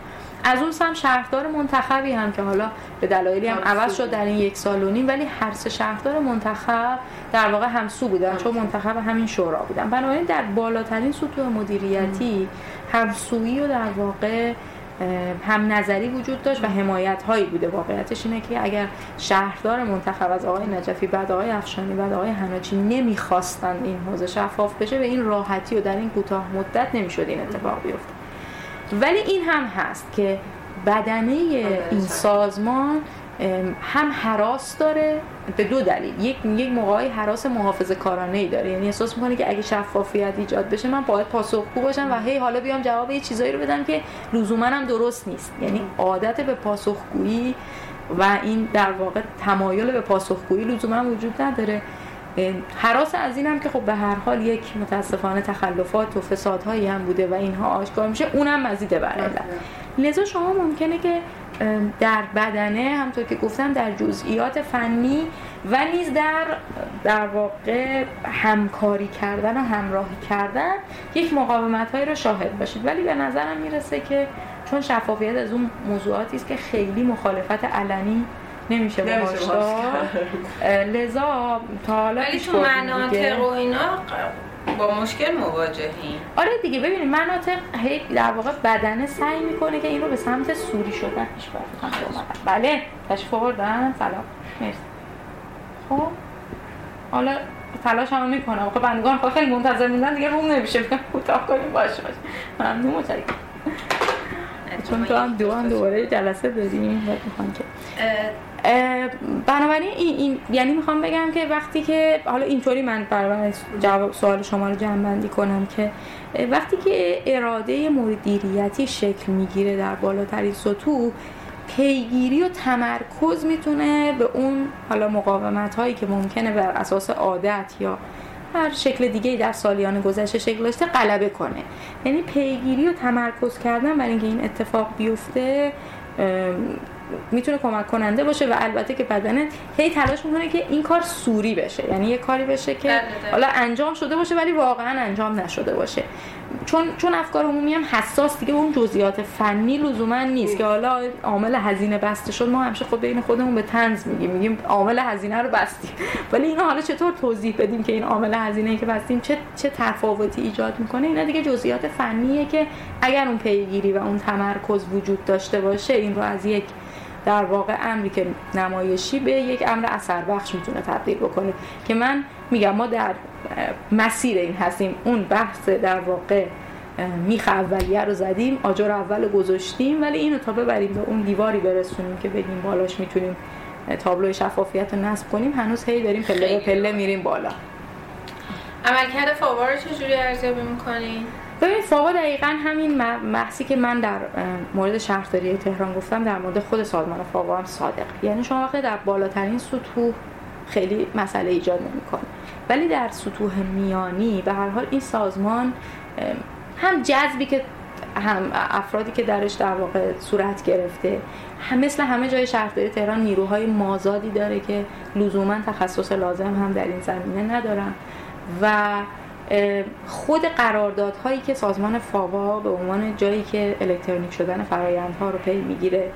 D: از اون هم شهردار منتخبی هم که حالا به دلایلی هم عوض شد در این یک سال و نیم ولی هر سه شهردار منتخب در واقع همسو بودن چون منتخب همین شورا بودن. بنابراین در بالاترین سطوح مدیریتی همسویی و در واقع هم نظری وجود داشت و حمایت هایی بوده. واقعیتش اینه که اگر شهردار منتخب از آقای نجفی بعد آقای افشانی بعد آقای حناچی نمی‌خواستن این حوزه شفاف بشه به این راحتی و در این کوتاه مدت نمی‌شد این اتفاق بیفته. ولی این هم هست که بدنه این سازمان هم حراس داره به دو دلیل. یک یک موقعی حراس محافظه کارانه ای داره. یعنی احساس می‌کنه که اگه شفافیت ایجاد بشه من باید پاسخگو باشم و هی حالا بیام جواب یه چیزایی رو بدم که لزوما هم درست نیست. یعنی عادت به پاسخگویی و این در واقع تمایل به پاسخگویی لزوما وجود نداره. حراس از این هم که خب به هر حال یک متاسفانه تخلفات و فسادهایی هم بوده و اینها آشکار میشه اونم مزیده بر لذا شما ممکنه که در بدنه همطور که گفتم در جزئیات فنی و نیز در در واقع همکاری کردن و همراهی کردن یک مقاومت هایی رو شاهد باشید. ولی به نظرم می‌رسه که چون شفافیت از اون موضوعاتی است که خیلی مخالفت علنی نمیشه باهاش لذا تا حالا
C: ولی تو مناطق و اینا با مشکل مواجهیم.
D: آره دیگه ببینید مناطق هی در واقع بدنه سعی می‌کنه که این رو به سمت سوری شدن پیش بله تشریف آوردن. سلام. مرسی. خب حالا تلاش هم می‌کنم. خب بندگان خب خیلی منتظر میدن دیگه روم نمیشه. بگم کوتاه کنیم باشه باشه. ممنون متشکرم. چون تو هم دو هم دوباره جلسه داریم. و که بنابراین این, این یعنی می‌خوام بگم که وقتی که حالا اینطوری من برای جواب سوال شما رو جمع بندی کنم که وقتی که اراده مدیریتی شکل می‌گیره در بالاترین سطوح پیگیری و تمرکز می‌تونه به اون حالا مقاومت هایی که ممکنه بر اساس عادت یا هر شکل دیگه در سالیان گذشته شکل داشته غلبه کنه. یعنی پیگیری و تمرکز کردن برای اینکه این اتفاق بیفته می‌تونه کمک کننده باشه و البته که بدنت هی تلاش می‌کنه که این کار سوری بشه. یعنی یه کاری بشه که بله، بله. حالا انجام شده باشه ولی واقعا انجام نشده باشه. چون چون افکار عمومی هم حساس دیگه اون جزئیات فنی لزوما نیست که حالا عامل هزینه بسته شد. ما همیشه خود بین خودمون به تنز میگیم میگیم عامل هزینه رو بستیم. *laughs* ولی اینا حالا چطور توضیح بدیم که این عامل هزینه که بستیم چه چه تفاوتی ایجاد می‌کنه؟ اینا دیگه جزئیات فنیه که اگر اون پیگیری و اون تمرکز وجود داشته باشه این رو از یک در واقع امری که نمایشی به یک امر اثر بخش می‌تونه تبدیل بکنه. که من میگم ما در مسیر این هستیم. اون بحث در واقع میخ اولیه رو زدیم آجر اول گذاشتیم ولی اینو تا ببریم به اون دیواری برسونیم که بگیم بالاش می‌تونیم تابلوی شفافیت رو نصب کنیم. هنوز هی داریم پله به پله میریم بالا.
C: عملکرد فاوا رو چجوری ارزیابی می‌کنین؟
D: ببین فاوا دقیقا همین بحثی که من در مورد شهرداری تهران گفتم در مورد خود سازمان فاوا هم صادق یعنی شما وقتی در بالاترین سطوح خیلی مسئله ایجاد نمی‌کنه. ولی در سطوح میانی به هر حال این سازمان هم جذبی که هم افرادی که درش در واقع صورت گرفته هم مثل همه جای شهرداری تهران نیروهای مازادی داره که لزوما تخصص لازم هم در این زمینه ندارن. و خود قراردادهایی که سازمان فاوا به عنوان جایی که الکترونیک شدن فرایندها رو پی می‌گیره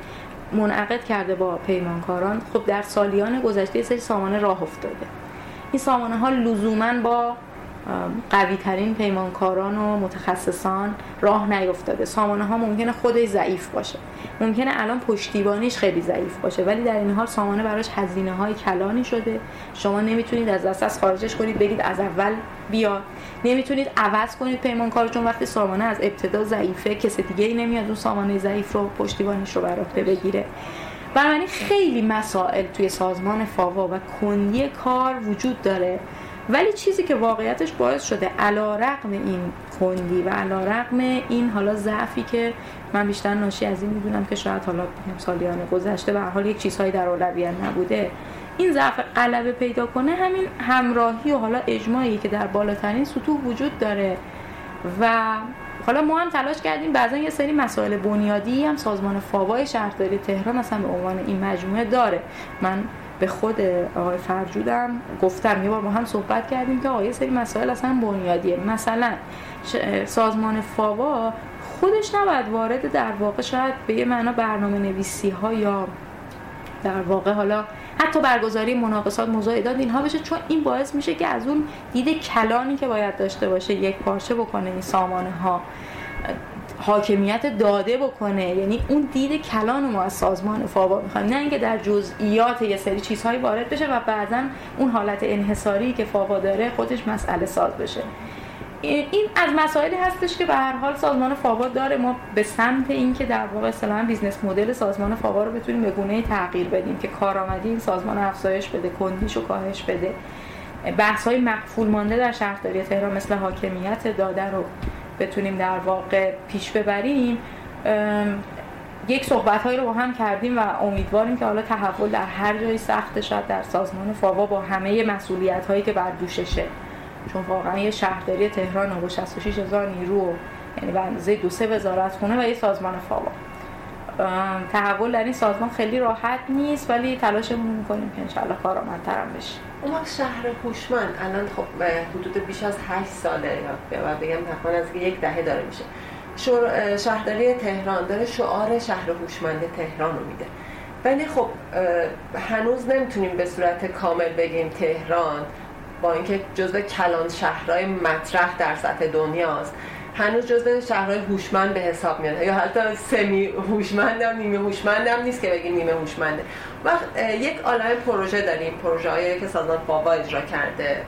D: منعقد کرده با پیمانکاران خب در سالیان گذشته سری سامانه راه افتاده. این سامانه ها لزوما با قوی ترین پیمانکاران و متخصصان راه نیفتاده. سامانه ها ممکنه خودش ضعیف باشه. ممکنه الان پشتیبانیش خیلی ضعیف باشه ولی در این حال سامانه براش هزینه های کلانی شده. شما نمی‌تونید از دست از خارجش کنید بگید از اول بیاد. نمی‌تونید عوض کنید پیمانکار چون وقتی سامانه از ابتدا ضعیفه کسی دیگه ای نمیاد اون سامانه ضعیف رو پشتیبانیش رو بر بگیره. بنابراین خیلی مسائل توی سازمان فاوا و کندی کار وجود داره. ولی چیزی که واقعیتش باعث شده علا رقم این کندی و علا رقم این حالا ضعفی که من بیشتر ناشی از این می‌دونم که شاید حالا سالیان گذشته به حال یک چیزهایی در اولویت نبوده. این ضعف غلبه پیدا کنه همین همراهی و حالا اجماعی که در بالاترین سطوح وجود داره. و حالا ما هم تلاش کردیم بعضا یه سری مسائل بنیادی هم سازمان فاوای شهرداری تهران مثلا به عنوان این مجموعه داره. من به خود آقای فرجودم گفتم یه بار با هم صحبت کردیم که آقای سری مسائل اصلا بنیادیه. مثلا سازمان فاوا خودش نباید وارد در واقع شاید به یه معنا برنامه نویسی ها یا در واقع حالا حتی برگزاری مناقصات مزایدات اینها بشه چون این باعث میشه که از اون دید کلانی که باید داشته باشه یک پارچه بکنه این سامانه ها حاکمیت داده بکنه. یعنی اون دید کلان ما از سازمان فاوا می‌خوایم. نه اینکه در جزئیات یه سری چیزهایی وارد بشه و بعدا اون حالت انحصاری که فاوا داره خودش مسئله ساز بشه. این از مسائلی هستش که به هر حال سازمان فاوا داره. ما به سمت اینکه در واقع اصطلاحا business model سازمان فاوا رو بتونیم به گونه تغییر بدیم که کارآمدی این سازمان افزایش بده کندیش و کاهش بده. بحث های مغفول مانده در شهرداری تهران مثل حاکمیت داده رو بتونیم در واقع پیش ببریم یک صحبت هایی رو با هم کردیم و امیدواریم که حالا تحول در هر جایی سخت شد در سازمان فاوا با همه مسئولیت هایی که بر دوششه. چون واقعا یه شهرداری تهران با 66 هزار نیرو یعنی به اندازه دو سه وزارت خونه و یه سازمان فاوا. تحول در این سازمان خیلی راحت نیست ولی تلاشمون می‌کنیم که انشالله کارآمدترم بشه.
F: اون شهر هوشمند الان خب حدود بیش از 8 ساله یا بگم تقریبا از یک دهه داره میشه. شهرداری تهران داره شعار شهر هوشمند تهران رو میده. ولی خب هنوز نمی‌تونیم به صورت کامل بگیم تهران با اینکه جزو کلان شهرهای مطرح در سطح دنیاست. هنوز جزء شهرهای هوشمند به حساب میاد. یا حتی سمی هوشمند هم نیمه هوشمند هم نیست که بگیم نیمه هوشمنده. وقت یک عالم پروژه داریم پروژه هایی که سازمان فاوا اجرا کرده.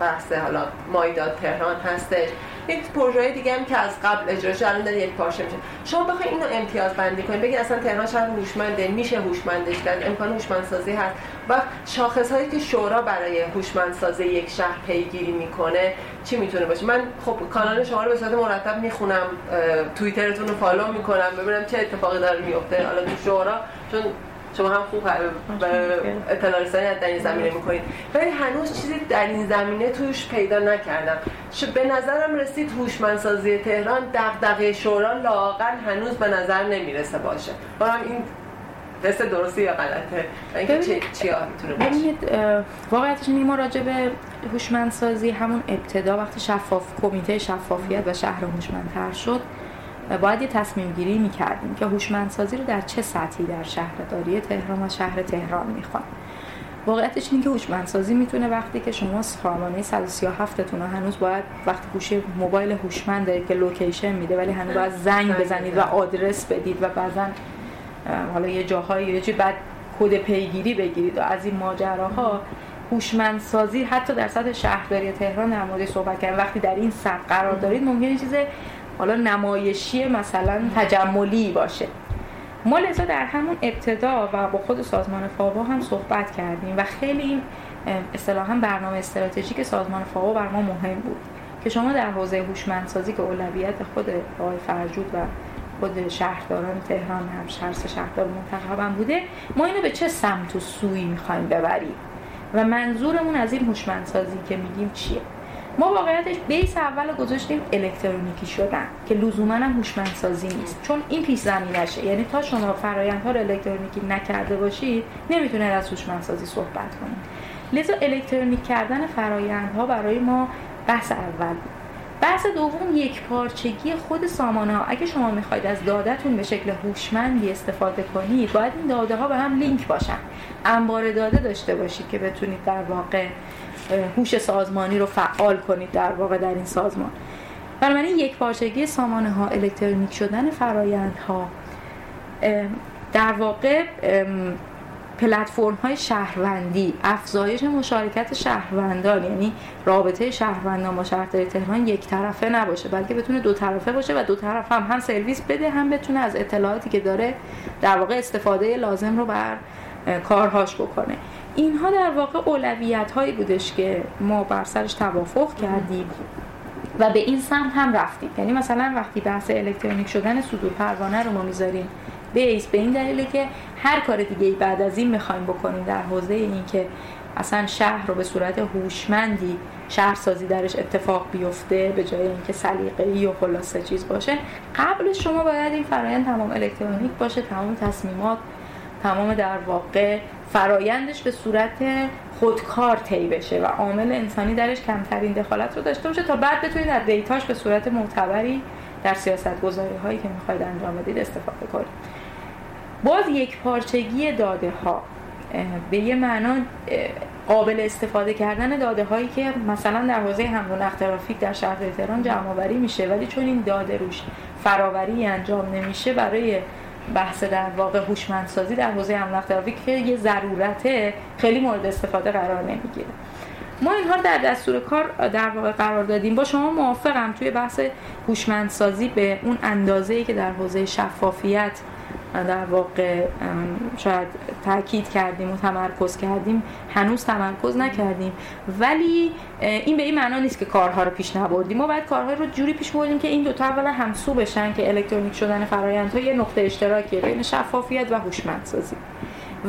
F: بحث حالا مایداد تهران هستش. یک پروژه دیگه هم که از قبل اجرا شده الان داره یک پارچه میشه. شما بخواید اینو امتیاز بندی کنید بگید اصلا تهران شهر هوشمنده میشه هوشمندش کرد امکان هوشمندسازی هست. و شاخص هایی که شورا برای هوشمندسازی یک شهر پیگیری می‌کنه چی می‌تونه باشه؟ من خب کانال شما رو به صورت مرتب می‌خونم توییترتون رو فالو می‌کنم ببینم چه اتفاقی داره میفته حالا تو شورا چون شما هم خوب اطلاع رسانی در این زمینه می‌کنید. ولی هنوز چیزی در این زمینه توش پیدا نکردم. به نظرم رسید هوشمندسازی تهران دغدغه شورا لاقل هنوز به نظر نمی‌رسه باشه. بارم این قصه درستی یا غلطه؟ اینکه چی چی
D: ببینید واقعیتش نیما راجع به هوشمندسازی همون ابتدا وقتی شفاف کمیته شفافیت و شهر هوشمندتر شد باید یه تصمیم گیری می‌کردیم که هوشمندسازی رو در چه سطحی در شهرداری تهران و شهر تهران می‌خوان. واقعیتش اینه که هوشمندسازی می‌تونه وقتی که شما سامانه 137 تون هنوز باید وقتی گوشی موبایل هوشمند دارید که لوکیشن میده ولی هنوز باید زنگ بزنید و آدرس بدید و بعضا حالا یه جاهایی یه چی بعد کد پیگیری بگیرید. و از این ماجراها هوشمندسازی حتی در سطح شهرداری تهران در مورد صحبت کردن وقتی در این سطح قرار دارید ممکنه چیز حالا نمایشی مثلا تجملی باشه. ما لذا در همون ابتدا و با خود سازمان فاوا هم صحبت کردیم و خیلی این اصطلاحا برنامه استراتژیک سازمان فاوا بر ما مهم بود که شما در حوزه هوشمندسازی که اولویت خود آقای فرجود و خود شهرداران تهران هم شهر شهردار منتخبم بوده ما اینو به چه سمت و سویی می‌خوایم ببریم؟ و منظورمون از این هوشمندسازی که میگیم چیه؟ ما واقعیتش بیس اول گذاشتیم الکترونیکی شدن که لزوما هم هوشمندسازی نیست. چون این پیش زمینشه یعنی تا شما فرایندها رو الکترونیکی نکرده باشید نمی‌تونه از هوشمندسازی صحبت کنید. لذا الکترونیک کردن فرایندها برای ما بحث اول بود. بحث دوم یک پارچگی خود سامانه ها اگه شما می‌خواید از دادتون به شکل هوشمندی استفاده کنید باید این داده ها به هم لینک باشن. انبار داده داشته باشید که بتونید در واقع هوش سازمانی رو فعال کنید در واقع در این سازمان. بنابراین یک پارچگی سامانه ها الکترونیک شدن فرایندها در واقع پلتفرم های شهروندی افزایش مشارکت شهروندان یعنی رابطه شهروندان با شهرداری تهران یک طرفه نباشه بلکه بتونه دو طرفه باشه و دو طرف هم هم سرویس بده هم بتونه از اطلاعاتی که داره در واقع استفاده لازم رو بر کارهاش بکنه. اینها در واقع اولویت هایی بودش که ما بر سرش توافق کردیم. و به این سمت هم رفتیم. یعنی مثلا وقتی بحث الکترونیک شدن صدور پروانه رو ما می‌ذاریم بیس به این دلیله که هر کار دیگه ای بعد از این می‌خوایم بکنیم در حوزه این که اصلا شهر رو به صورت هوشمندی شهرسازی درش اتفاق بیفته به جای اینکه سلیقه‌ای و خلاصه چیز باشه قبل شما باید این فرایند تمام الکترونیک باشه تمام تصمیمات تمام در واقع فرایندش به صورت خودکار طی بشه و عامل انسانی درش کمترین دخالت رو داشته باشه تا بعد بتونید از دیتاش به صورت معتبری در سیاست گذاری هایی که می‌خواید انجام بدید استفاده کنید. باز یک پارچگی داده ها به یه معنا قابل استفاده کردن داده هایی که مثلا در حوزه حمل و ترافیک در شهر تهران جمع میشه ولی چون این داده روش فراوری انجام نمیشه برای بحث در واقع هوشمندسازی در حوزه املاک ترافیک که یه ضرورته خیلی مورد استفاده قرار نمی‌گیره. ما اینها در دستور کار در واقع قرار دادیم. با شما موافقم توی بحث هوشمندسازی به اون اندازه‌ای که در حوزه شفافیت در واقع شاید تاکید کردیم و تمرکز کردیم. هنوز تمرکز نکردیم. ولی این به این معنا نیست که کارها رو پیش نبردیم. ما باید کارها رو جوری پیش بردیم که این دوتا اولا همسو بشن که الکترونیک شدن فرایندها یه نقطه اشتراکی بین شفافیت و هوشمندسازی.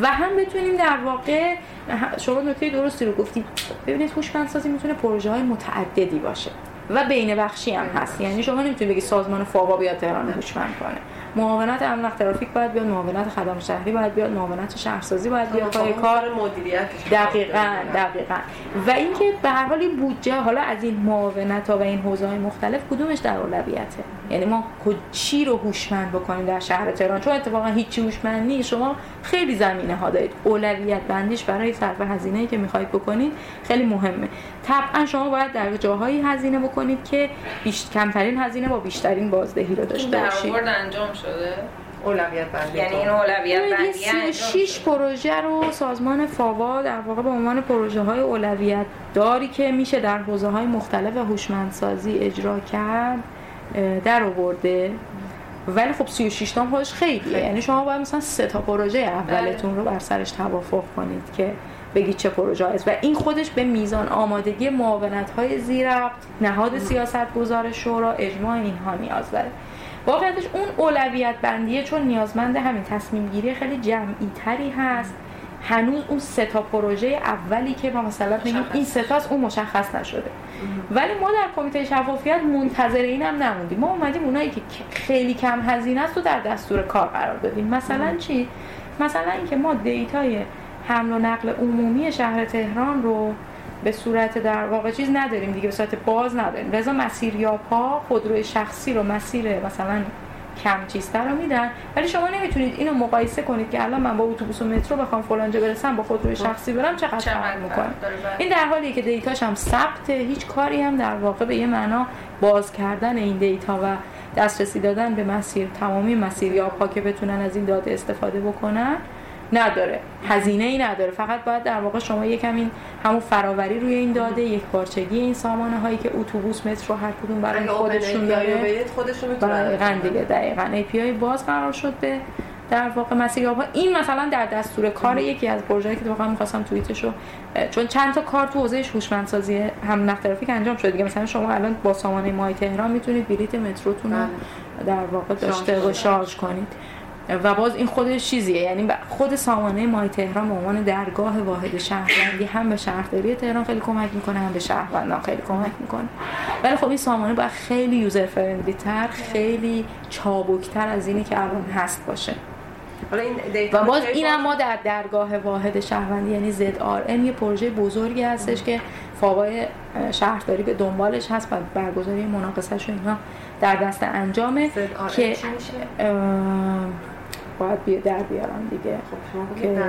D: و هم بتونیم در واقع شما نکته درستی رو گفتید. ببینید هوشمندسازی می‌تونه پروژه های متعددی باشه و بین بخشی هم هست. یعنی شما نمی‌تونید بگی سازمان فاوا بیاد تهران هوشمند کنه. معاونت امن ترافیک باید بیاد معاونت خدمات شهری باید بیاد معاونت شهرسازی باید بیاد پای کار.
F: مدیریت
D: دقیقاً دقیقاً. و اینکه به هر حال بودجه حالا از این معاونت ها و این حوزه های مختلف کدومش در اولویته؟ یعنی ما چی رو هوشمند بکنیم در شهر تهران؟ چون اتفاقا هیچی هوشمند نیست. شما خیلی زمینه ها دارید. اولویت بندیش برای صرف هزینه ای که می‌خواید بکنید خیلی مهمه. طبعا شما باید در جاهایی هزینه بکنید که بیشتر کمترین هزینه با بیشترین بازدهی رو داشته باشید.
C: انجام شده؟
F: اولویت بندی
C: یعنی این اولویت بندی
D: 36 پروژه رو سازمان فاوا در واقع به عنوان پروژه های اولویت داری که میشه در حوزه های مختلف هوشمندسازی اجرا کرد در آورده. ولی خب 36 تا خودش خیلیه. یعنی شما باید مثلا سه تا پروژه اولتون رو بر سرش توافق کنید که بگید چه پروژه است و این خودش به میزان آمادگی معاونت های زیربط نهاد سیاست گذار شورا اجماع اینها نیاز داره. واقعیتش اون اولویت بندیه چون نیازمند همین تصمیم گیری خیلی جمعی تری هست. هنوز اون سه تا پروژه اولی که ما مثلا میگیم این سه اون مشخص نشده. ولی ما در کمیته شفافیت منتظر اینم نموندیم. ما اومدیم اونایی که خیلی کم هزینه است رو در دستور کار قرار دادیم. مثلا چی؟ مثلا اینکه ما دیتای حمل و نقل عمومی شهر تهران رو به صورت در واقع چیز نداریم دیگه به صورت باز نداریم. رضا مسیر یا پا خودروی شخصی رو مسیر مثلا کم چیزتر رو میدن. ولی شما نمی‌تونید اینو مقایسه کنید که الان من با اتوبوس و مترو بخوام فلانجا برسم با خودروی خب. شخصی برم چقدر فرق می‌کنه؟ این در حالی که دیتاش هم ثبت هیچ کاری هم در واقع به یه معنا باز کردن این دیتا و دسترسی دادن به مسیر تمامی مسیر یا پا که بتونن از این داده استفاده بکنن. نداره. هزینه ای نداره. فقط باید در واقع شما یکم این همون فراوری روی این داده یک پارچگی این سامانه هایی که اتوبوس مترو هر کدوم برای خودشون داره.
F: خودشون
D: دقیقاً دیگه دقیقاً. API باز قرار شد به در واقع مسیر این مثلا در دستور کار یکی از پروژه‌ای که واقعا می‌خواستم توییتشو چون چند تا کار تو حوزه هوشمندسازی هم نقل ترافیک انجام شده دیگه مثلا شما الان با سامانه مای تهران می‌تونید بلیت متروتون رو بله. در واقع داشته و شارژ کنید. و باز این خودش چیزیه. یعنی خود سامانه مای تهران به عنوان درگاه واحد شهروندی هم به شهرداری تهران خیلی کمک می‌کنه هم به شهروندان خیلی کمک می‌کنه. ولی خب این سامانه باید خیلی یوزر فرندلی تر خیلی چابکتر از اینی که الان هست باشه. و باز این ما در درگاه واحد شهروندی یعنی زد آر این یه پروژه بزرگی هستش که فاوای شهرداری به دنبالش هست و برگزاری مناقصهش و اینا در دست انجامه که باید بیا در بیارم دیگه.
F: خب که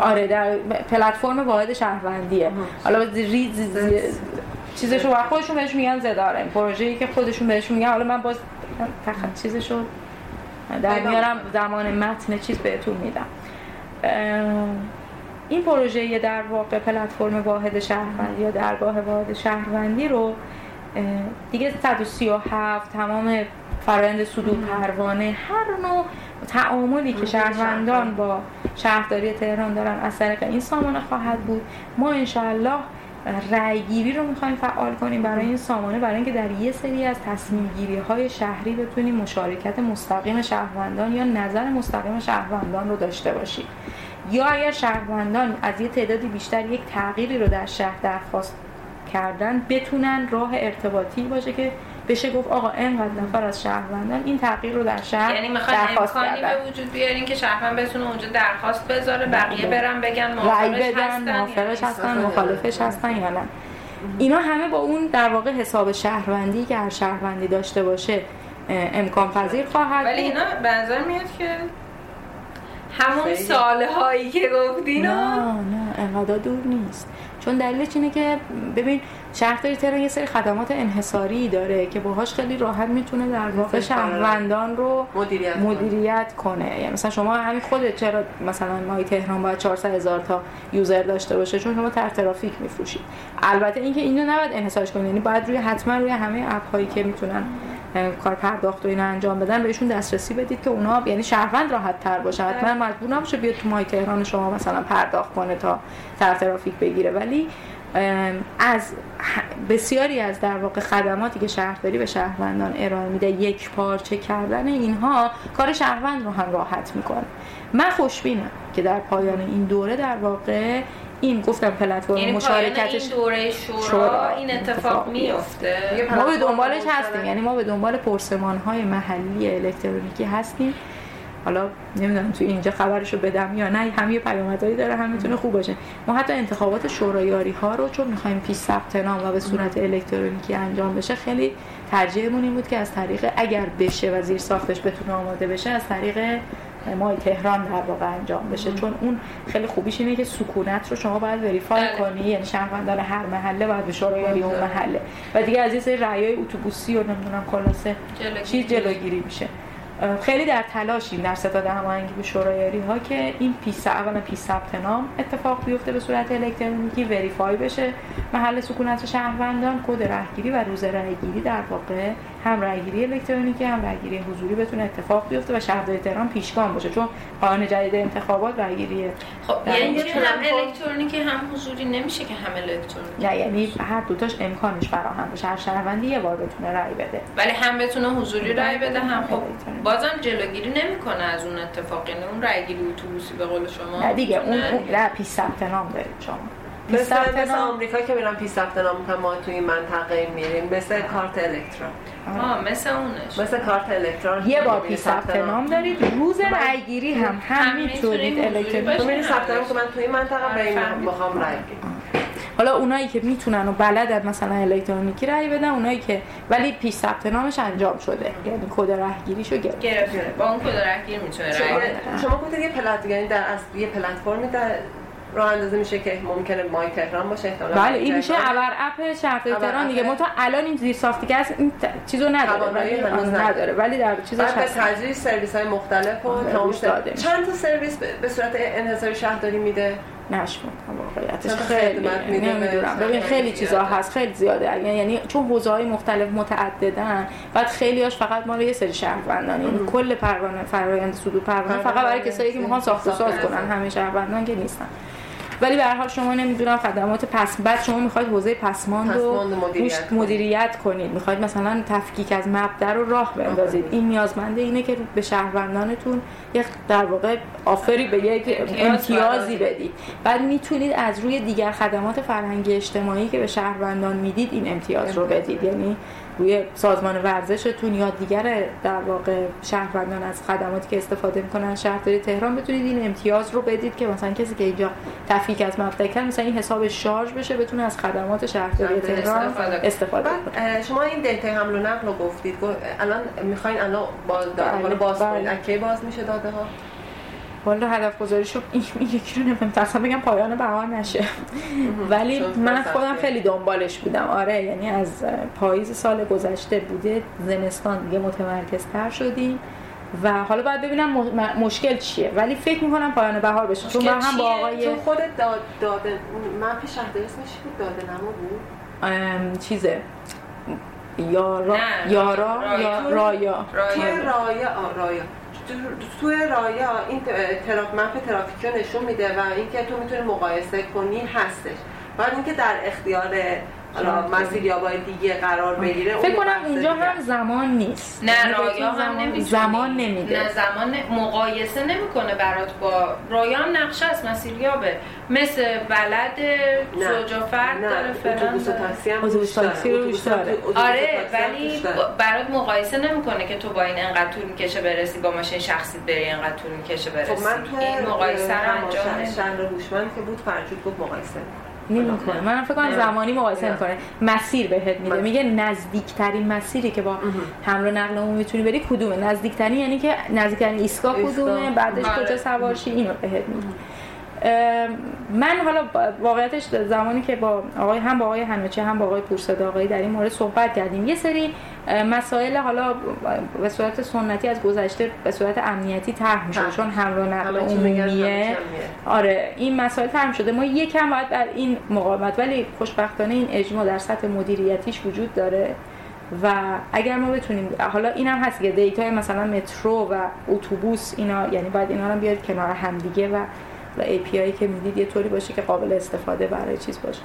D: آره در پلتفرم واحد شهروندیه. حالا ریز چیزشو بر خودشون بهش میگن زداره پروژه‌ای که خودشون بهش میگن. حالا من باز فقط چیزشو در میارم. زمان متن چیز بهتون میدم. این پروژه در واقع پلتفرم واحد شهروندی یا درگاه واحد شهروندی رو دیگه 137 تمام فرآیند صدور پروانه هر نوع تعاملی که شهروندان با شهرداری تهران دارن از طریق این سامانه خواهد بود. ما انشاءالله رأی گیری رو می‌خوایم فعال کنیم برای این سامانه برای اینکه در یه سری از تصمیم گیری های شهری بتونیم مشارکت مستقیم شهروندان یا نظر مستقیم شهروندان رو داشته باشیم. یا اگر شهروندان از یه تعدادی بیشتر یک تغییری رو در شهر درخواست کردن بتونن راه ارتباطی باشه که بشه گفت آقا اینقدر نفر از شهروندان این تغییر رو در شهر
C: یعنی می‌خواد امکانی به وجود بیارین که شهروند بتونه اونجا درخواست بذاره بقیه برن بگن موافقش هستن
D: موافقش هستن مخالفش هستن یا نه. اینا همه با اون در واقع حساب شهروندی که هر شهروندی داشته باشه امکان پذیر خواهد
C: ولی اینا به نظر میاد که همون ساله هایی که گفتین
D: نه نه انقدر دور نیست. چون دلیلش اینه که ببین شهرداری تهران یه سری خدمات انحصاری داره که باهاش خیلی راحت می‌تونه در واقع شهروندان رو
F: مدیریت,
D: مدیریت کنه. یعنی مثلا شما همین خودت چرا مثلا مای تهران باید 400 هزار تا یوزر داشته باشه؟ چون شما تر ترافیک میفروشید. البته اینکه اینو نباید انحصارش کنید. یعنی باید روی حتما روی همه اپ هایی که می‌تونن کار پرداخت و اینا انجام بدن بهشون دسترسی بدید که اونا یعنی شهروند راحت تر باشه حتما مجبور نباشه بیاد تو مای تهران شما مثلا پرداخت کنه تا تر ترافیک بگیره. ولی از بسیاری از در واقع خدماتی که شهرداری به شهروندان ارائه میده یک پارچه کردن اینها کار شهروند رو هم راحت می‌کنه. من خوشبینم که در پایان این دوره در واقع این گفتم پلتفرم
C: یعنی
D: مشارکتش
C: این دوره شورا, این اتفاق میفته
D: ما به دنبالش هستیم. یعنی ما به دنبال پرسمان های محلی الکترونیکی هستیم. حالا نمی‌دونم تو اینجا خبرشو بدم یا نه. هم یه پیامدهایی داره هم می‌تونه خوب باشه. ما حتی انتخابات شورایاری ها رو چون می‌خوایم پیش ثبت نام و به صورت الکترونیکی انجام بشه خیلی ترجیحمون این بود که از طریق اگر بشه و زیر ساختش بتونه آماده بشه از طریق ما تهران در واقع انجام بشه. چون اون خیلی خوبیش اینه که سکونت رو شما باید verify
C: بله.
D: کنی. یعنی شهروندان هر محله باید به شورای اون محله. و دیگه از یه سری رأیای اتوبوسی و نمی‌دونم خلاصه. چیز جلوگیری میشه. خیلی در تلاشیم در ستاد هماهنگی به شورایاری ها که این piece اولا piece ثبت نام اتفاق بیفته به صورت الکترونیکی verify بشه. محل سکونت شهروندان کد رهگیری و روز رأیگیری در واقع هم رأیگیری الکترونیکی هم رأیگیری حضوری بتونه اتفاق بیفته و شهرداری تهران پیشگام باشه. چون قانون جدید انتخابات رأیگیری
C: خب یعنی هم الکترونیکی هم حضوری نمیشه که هم الکترونیکی.
D: نه یعنی هر دوتاش امکانش فراهم بشه هر شهروندی یه بار بتونه رأی بده.
C: ولی هم بتونه حضوری رای بده هم خب. بازم جلوگیری نمی‌کنه از اون اتفاق. یعنی اون رای گیری اتوبوسی به قول شما
D: نه دیگه اون نه پیش ثبت نام دارید شما.
F: مثل مثل آمریکا که میرن پیش ثبت نام ما توی این منطقه میریم. مثل کارت الکترون.
C: آه مثل اونش.
F: مثل کارت الکترون.
D: یه بار پیش ثبت نام. دارید. روز رأیگیری هم هم می‌تونید
F: تو میری
C: باشه.
F: ثبت نام که من توی این منطقه به این. می‌خوام رای
D: حالا اونایی که می‌تونن و بلدن مثلا الکترونیکی رأی بدن اونایی که ولی پیش ثبت نامش انجام شده. یعنی کد رهگیریشو گرفت.
C: گرفته. با اون کد رهگیر می‌تونه رای بده
F: شما گفتید یه پلت یعنی در از یه پلتفرمی در راه اندازی میشه که ممکنه مای تهران باشه احتمالاً
D: بله این میشه. ابر اپ
F: ابر
D: تهران دیگه. تا الان این زیر ساختی که هست این چیزو نداره. ولی
F: هنوز نداره.
D: ولی در
F: به
D: هست
F: تدریج سرویس های مختلف و تمام
D: روش داده.
F: چند تا سرویس به- صورت انحصاری شهرداری میده؟
D: نشمون واقعیتش خیلی نمی‌دونم. ببین خیلی چیزا. هست. خیلی زیاده. یعنی یعنی چون حوزه های مختلف متعددن بعد خیلیاش فقط مال یه سری شهروندان یعنی کل پروانه فرآیند صدور پروانه فقط برای کسایی که می‌خوان ساخت و ساز کنن. همه شهروندان که نیستن. ولی به هر حال شما نمی‌دونم خدمات پس بعد شما می‌خواید حوزه پسماند رو
F: مدیریت.
D: مدیریت کنید. می‌خواید مثلا تفکیک از مبدا رو راه بندازید. این نیازمنده اینه که به شهروندانتون یک در واقع آفری به یک
C: امتیاز
D: امتیازی.
C: بدید.
D: بعد می‌تونید از روی دیگر خدمات فرهنگی اجتماعی که به شهروندان می‌دید این امتیاز رو بدید. یعنی روی سازمان ورزشتون یا دیگر در واقع شهروندان از خدماتی که استفاده می‌کنن از شهرداری تهران بتونید این امتیاز رو بدید که مثلا کسی که اینجا تفکیک از مبدا کرد مثلا این حساب شارژ بشه بتونه از خدمات شهرداری تهران. استفاده کنه
F: شما این دیتا حمل و نقل رو گفتید گفت- الان می‌خواین الان باز داده باز. کنید باز میشه داده ها
D: والا هدف گذاری شد یکی رو نمی‌دونم. بگم پایان بهار نشه. ولی من خودم خیلی دنبالش بودم. آره یعنی از پاییز سال گذشته بوده زمستان دیگه متمرکزتر شدیم. و حالا باید ببینم مشکل چیه. ولی فکر می‌کنم پایان بهار بشه. چون من هم با؟ آقای
F: تو خودت داد داده مپ شهرداری اسمش بود داده نما بود؟
D: چیزه. یارا یارا
C: رایا.
D: یا رایا
F: رایا رایا توی رایا این تراف مپ ترافیکی رو نشون میده و اینکه تو می‌تونی مقایسه کنی هستش. بعد اینکه در اختیار حالا مسیریابای دیگه قرار بگیره
D: فکر کنم اونجا
F: دیگه
D: هم. زمان نیست.
C: نه
D: یعنی
C: رایا هم
D: زمان-
C: نمی‌تونی
D: زمان نمیده.
C: نه زمان مقایسه نمی‌کنه برات با رایا هم نقشه است مسیریابه. مثل بلد زوج و فرد داره. فلان
F: اتوبوس. تاکسی
D: رو
F: و
C: آره ولی. برات مقایسه نمی‌کنه که تو با این انقدر طول می‌کشه برسی با ماشین شخصی بری انقدر طول می‌کشه برسی
F: خب من تو
C: این مقایسه رو انجام
F: شهر هوشمند که بود فرجود گفت مقایسه
D: نمی‌کنه من فکر کنم. زمانی مقایسه
F: نه.
D: می‌کنه مسیر بهت میده.
F: من-
D: میگه نزدیکترین مسیری که با حمل و نقل عمومی می‌تونی بری کدومه؟ نزدیکترین یعنی که نزدیکترین ایستگاه. کدومه؟ بعدش
C: آره.
D: کجا سوار شی اینو بهت میده من حالا واقعیتش زمانی که با آقای هم با آقای هنوچی هم با آقای پورصدا آقایی در این مورد صحبت کردیم. یه سری مسائل حالا به صورت سنتی از گذشته به صورت امنیتی طرح میشه
F: طرح
D: چون حمل نقل عمومیه. آره این مسائل ترم شده ما یکم باید بر این مقاومت ولی خوشبختانه این اجماع در سطح مدیریتیش وجود داره. و اگر ما بتونیم حالا این هم هست که دیتای مثلا مترو و اتوبوس اینا یعنی باید اینا رو بیارید کنار همدیگه و و API که می‌دید یه طوری باشه که قابل استفاده برای چیز باشه.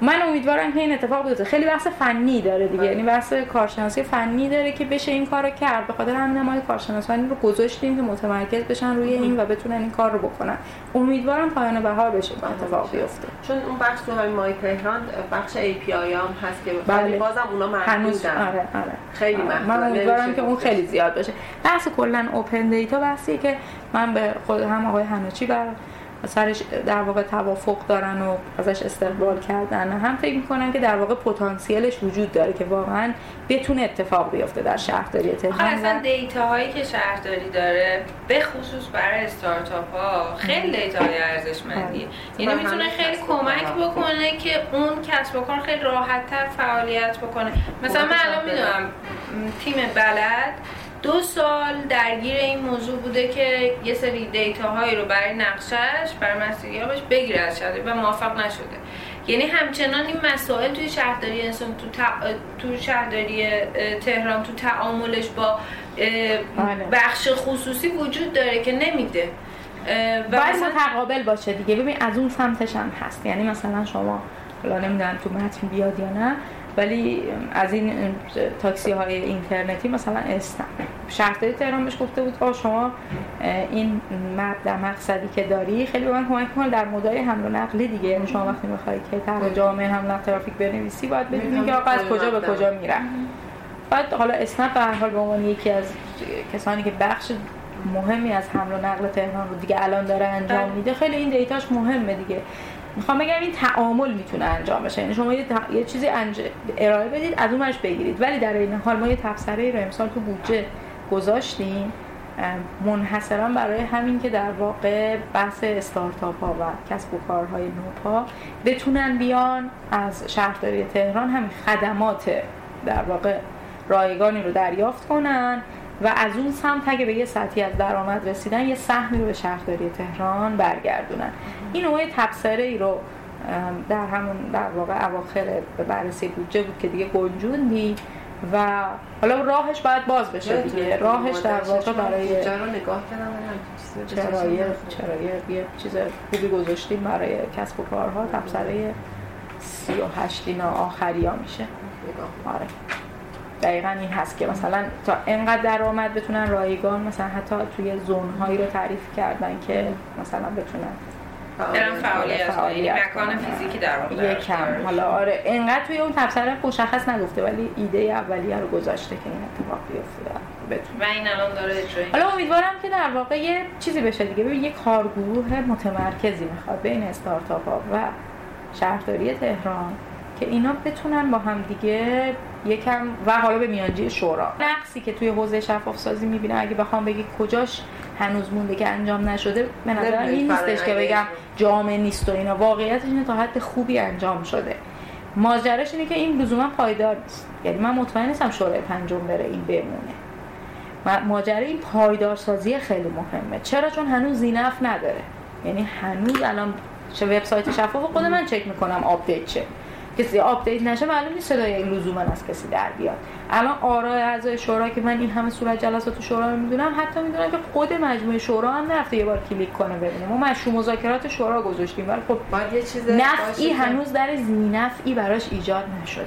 D: من امیدوارم که این اتفاق بیفته. خیلی بحث فنی داره دیگه. یعنی بحث کارشناسی فنی داره که بشه این کارو کرد. به خاطر همین ما کارشناسانی رو گذاشتیم که متمرکز بشن روی این و بتونن این کار رو بکنن. امیدوارم پایان بهار بشه این اتفاق بیفته.
F: چون اون بخش تو همین مای تهران بخش ای پی آی هم هست که
D: بله.
F: بازم اونا محدودن.
D: آره آره.
F: خیلی
D: آره. من امیدوارم که اون. خیلی زیاد باشه. بحث کلا اوپن دیتا بحثیه که من به خود هم آقای همچی بر سرش در واقع توافق دارن و ازش استقبال کردن. هم فکر می‌کنن که در واقع پتانسیلش وجود داره که واقعا بتونه اتفاق بیفته در شهرداری تهران.
C: اصلا
D: و
C: دیتا هایی که شهرداری داره به خصوص برای استارتاپ ها خیلی دیتا های ارزشمندیه یعنی
F: و
C: می‌تونه خیلی
F: و
C: کمک. بکنه که اون کسب و کار خیلی راحت تر فعالیت بکنه. مثلا من الان می‌دونم تیم بلد دو سال درگیر این موضوع بوده که یه سری دیتا هایی رو برای نقشش برای مسیریابش بگیره از شهرداری و موفق نشده. یعنی همچنان این مسائل توی شهرداری انسان تو, تع- تو شهرداری تهران تو تعاملش با
D: بله.
C: بخش خصوصی وجود داره که نمیده.
D: باید
C: مثلا-
D: متقابل باشه دیگه. ببین از اون سمتش هم هست. یعنی مثلا شما حالا نمی‌دونم تو متن بیاد یا نه ولی از این تاکسی های اینترنتی مثلا استن شهرداری تهران بهش گفته بود آقا شما این مد در مقصدی که داری خیلی به من کمک می‌کنه در مدای حمل و نقلی دیگه. یعنی شما وقتی می‌خوای که طرح جامعه حمل و نقل ترافیک بنویسی باید بدونی که آقا از کجا به کجا میرن بعد حالا اسنپ به هر حال به عنوان یکی از کسانی که بخش مهمی از حمل و نقل تهران رو دیگه الان داره انجام میده خیلی این دیتاش مهمه دیگه. می‌خوام بگم این تعامل می‌تونه انجام بشه. یعنی شما یه, تع- یه چیزی انج... ارائه بدید از اونش بگیرید. ولی در این حال ما یه تبصره رو امسال تو بودجه گذاشتیم. منحصرا برای همین که در واقع بحث استارتاپ ها و کسب و کارهای نوپا بتونن بیان از شهرداری تهران همین خدمات در واقع رایگانی رو دریافت کنن و از اون سمت اگه به یه سطحی از درآمد رسیدن یه سهمی رو به شهرداری تهران برگردونن. این نوع تبصره ای رو در همون در واقع اواخر به بررسی بودجه بود که دیگه گنجوندی و حالا راهش باید باز بشه دیگه. راهش در واقع برای
F: رو نگاه
D: چرایه یه چیز خوبی گذاشتیم برای کسب و کارها. تبصره سی و هشت اینا آخری ها میشه. آره. دقیقا این هست که مثلا تا انقدر درآمد بتونن رایگان مثلا حتی توی زون هایی رو تعریف کردن که مثلا بتونن
C: فعالیت کنن. یعنی
D: فعالیت
C: مکان. فیزیکی در واقع
D: یه کم حالا آره انقدر توی اون تبصره مشخص نگفته ولی ایده اولیه رو گذاشته که این اتفاق بیفته.
C: و این الان داره
D: حالا امیدوارم که در واقع یه چیزی بشه دیگه. ببین یه کارگروه متمرکزی می‌خواد بین استارتاپ ها و شهرداری تهران که اینا بتونن با هم دیگه یکم و حالا به میانجی شورا. نقصی که توی حوزه شفاف سازی می‌بینه اگه بخوام بگی کجاش هنوز مونده که انجام نشده به نظر این نیستش که بگم جامع نیست و اینا. واقعیتش اینه تا حد خوبی انجام شده. ماجراش اینه که این لزوما پایدار نیست. یعنی من مطمئن نیستم شورای پنجم بره این بمونه. و ماجرای این پایدارسازی خیلی مهمه. چرا؟ چون هنوز ذی‌نفع نداره. یعنی هنوز الان چه وبسایت شفاف خود من چک می‌کنم update چه. کسی update نشه معلوم نیست صدای لزوما از کسی در بیاد. الان آرای اعضای شورا که من این همه صورت جلسات شورا رو می‌دونم حتی می‌دونم که خود مجموعه شورا هم نرفته یه بار کلیک کنه ببینه. ما مشروع مذاکرات شورا گذاشتیم. ولی خب
F: باید یه چیز
D: نفعی هنوز در زینفعی براش ایجاد نشده.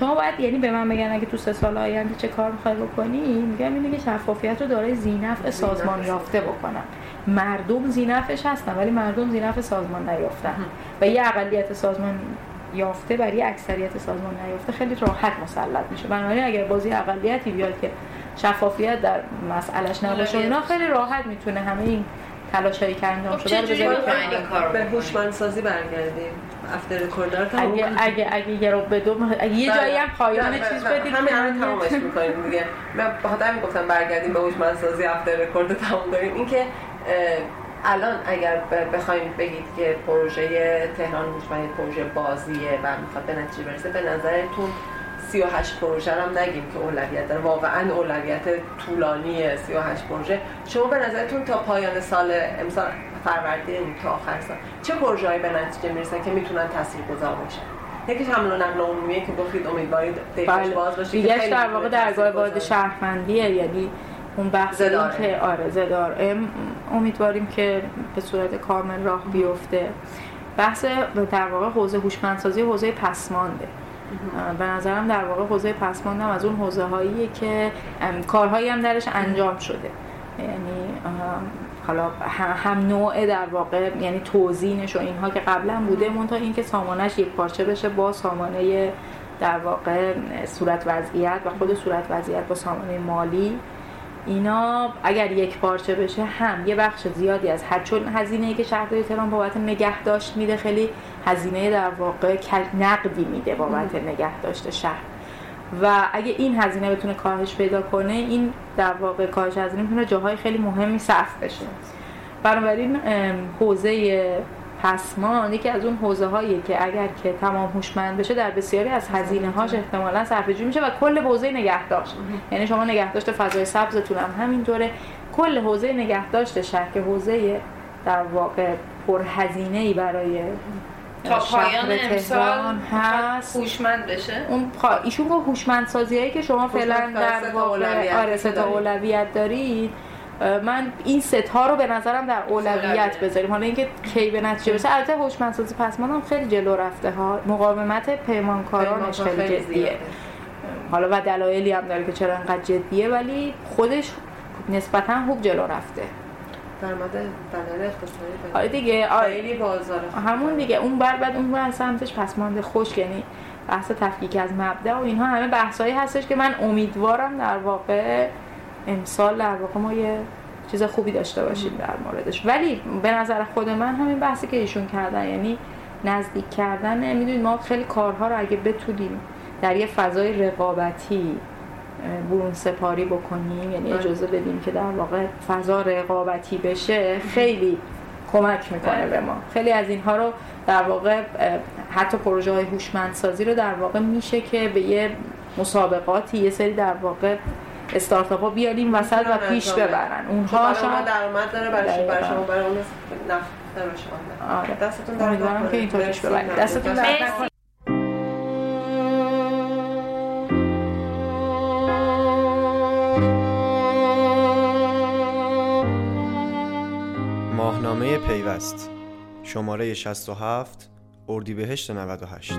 D: شما باید یعنی به من بگن اگه تو سه سال آینده چه کار می‌خوای بکنی میگم اینه که شفافیت رو دارای زینف سازمان یافته بکنن مردم زینفش هستن ولی مردم زینف سازمان نیافتن. و یه اقلیت سازمان یافته برای اکثریت سازمان نیافته خیلی راحت مسلط میشه. بنابراین اگر بازی اقلیتی بیاد که شفافیت در مسئلهش نباشه اینا خیلی راحت می‌تونه همه این تلاشایی که انجام
C: خب
D: شده رو
C: کار
F: به؟ هوشمندسازی برگردیم. افتر رکوردر تمام
D: اگه. اگه اگه یه رو به دو اگه یه
F: بله.
D: جایی هم پایان
F: نه،
D: چیز بدید
F: همین الان تمامش می‌کنیم دیگه. من به خاطر همین گفتم برگردیم به هوشمندسازی افتر رکورد تمام کنیم. اینکه الان اگر بخوایم بگید که پروژه تهران هوشمند پروژه بازیه و می‌خواد به نتیجه برسه به نظرتون 38 پروژه رو هم نگیم که اولویت داره. واقعا اولویت طولانی 38 پروژه. شما به نظرتون تا پایان سال امسال فروردین تا آخر سال چه پروژه‌ای به نتیجه می‌رسن که می‌تونن تاثیرگذار باشن؟ یکیش حمل و نقل عمومیه که گفتید امیدوارید دیتاش
D: بله.
F: باز باشه خیلی
D: در واقع درگاه وارد
F: تاثیرگذار
D: شهروندیه. یعنی اون بحث این
F: زداره.
D: که آره زدار ام امیدواریم که به صورت کامل راه بیفته. بحث در واقع حوزه هوشمندسازی حوزه پسمانده. به نظرم در واقع حوزه پسماند هم از اون حوزه هایی که کارهایی هم درش انجام شده. یعنی حالا هم نوع در واقع یعنی توزینش و اینها که قبلا بوده منتها اینکه سامانش یک پارچه بشه با سامانه در واقع صورت وضعیت و خود صورت وضعیت با سامانه مالی. اینا اگر یک پارچه بشه هم یه بخش زیادی از هر چون هزینه ای که شهرداری تهران بابت نگه داشت میده خیلی هزینه در واقع نقدی میده بابت نگه داشته شهر. و اگه این هزینه بتونه کاهش پیدا کنه این در واقع کاهش هزینه می‌تونه جاهای خیلی مهمی صرف بشه. بنابراین حوزه پسمان یکی از اون حوزه هایی که اگر که تمام هوشمند بشه در بسیاری از هزینه هاش احتمالا صرفه میشه و کل حوزه نگهداشت. یعنی شما نگهداشت فضای سبزتون هم همینطوره. کل حوزه نگهداشت شهر که حوزه در واقع پرهزینه ای برای
C: تا پایان امسال
D: هست.
C: هوشمند بشه؟
D: اون ایشون با هوشمند سازی هایی که شما فعلا در واقع آره اولویت دارید. من این ستا رو به نظرم در اولویت بذاریم. حالا اینکه کی به نتیجه برسه. البته هوشمندسازی پس هم خیلی جلو رفته ها. مقاومت پیمانکارانش خیلی جدیه. حالا و دلایلی هم داره که چرا انقدر جدیه ولی خودش نسبتا خوب جلو رفته.
F: درآمد دلایل اقتصادی
D: آره دیگه
F: خیلی بازار
D: همون دیگه اون بر بعد اون بر سمتش پسمانده خوش یعنی بحث تفکیک از مبدا و اینها همه بحثایی هستش که من امیدوارم در واقع امسال در واقع ما یه چیز خوبی داشته باشیم در موردش ولی به نظر خود من همین بحثی که ایشون کردن یعنی نزدیک کردن می‌دونید ما خیلی کارها رو اگه بتونیم در یه فضای رقابتی برون سپاری بکنیم یعنی بله. اجازه بدیم که در واقع فضا رقابتی بشه خیلی کمک می‌کنه بله. به ما خیلی از اینها رو در واقع حتی پروژه های هوشمندسازی رو در واقع میشه که به یه مسابقاتی یه سری در واقع استارتاپ ها بیاریم وسط و پیش ببرن.
F: اونها شما درآمد داره برای برای شما برای اون شما. آره. دستتون در
D: که اینطور پیش ببرید. دستتون در
A: ماهنامه پیوست. شماره 67 اردیبهشت 98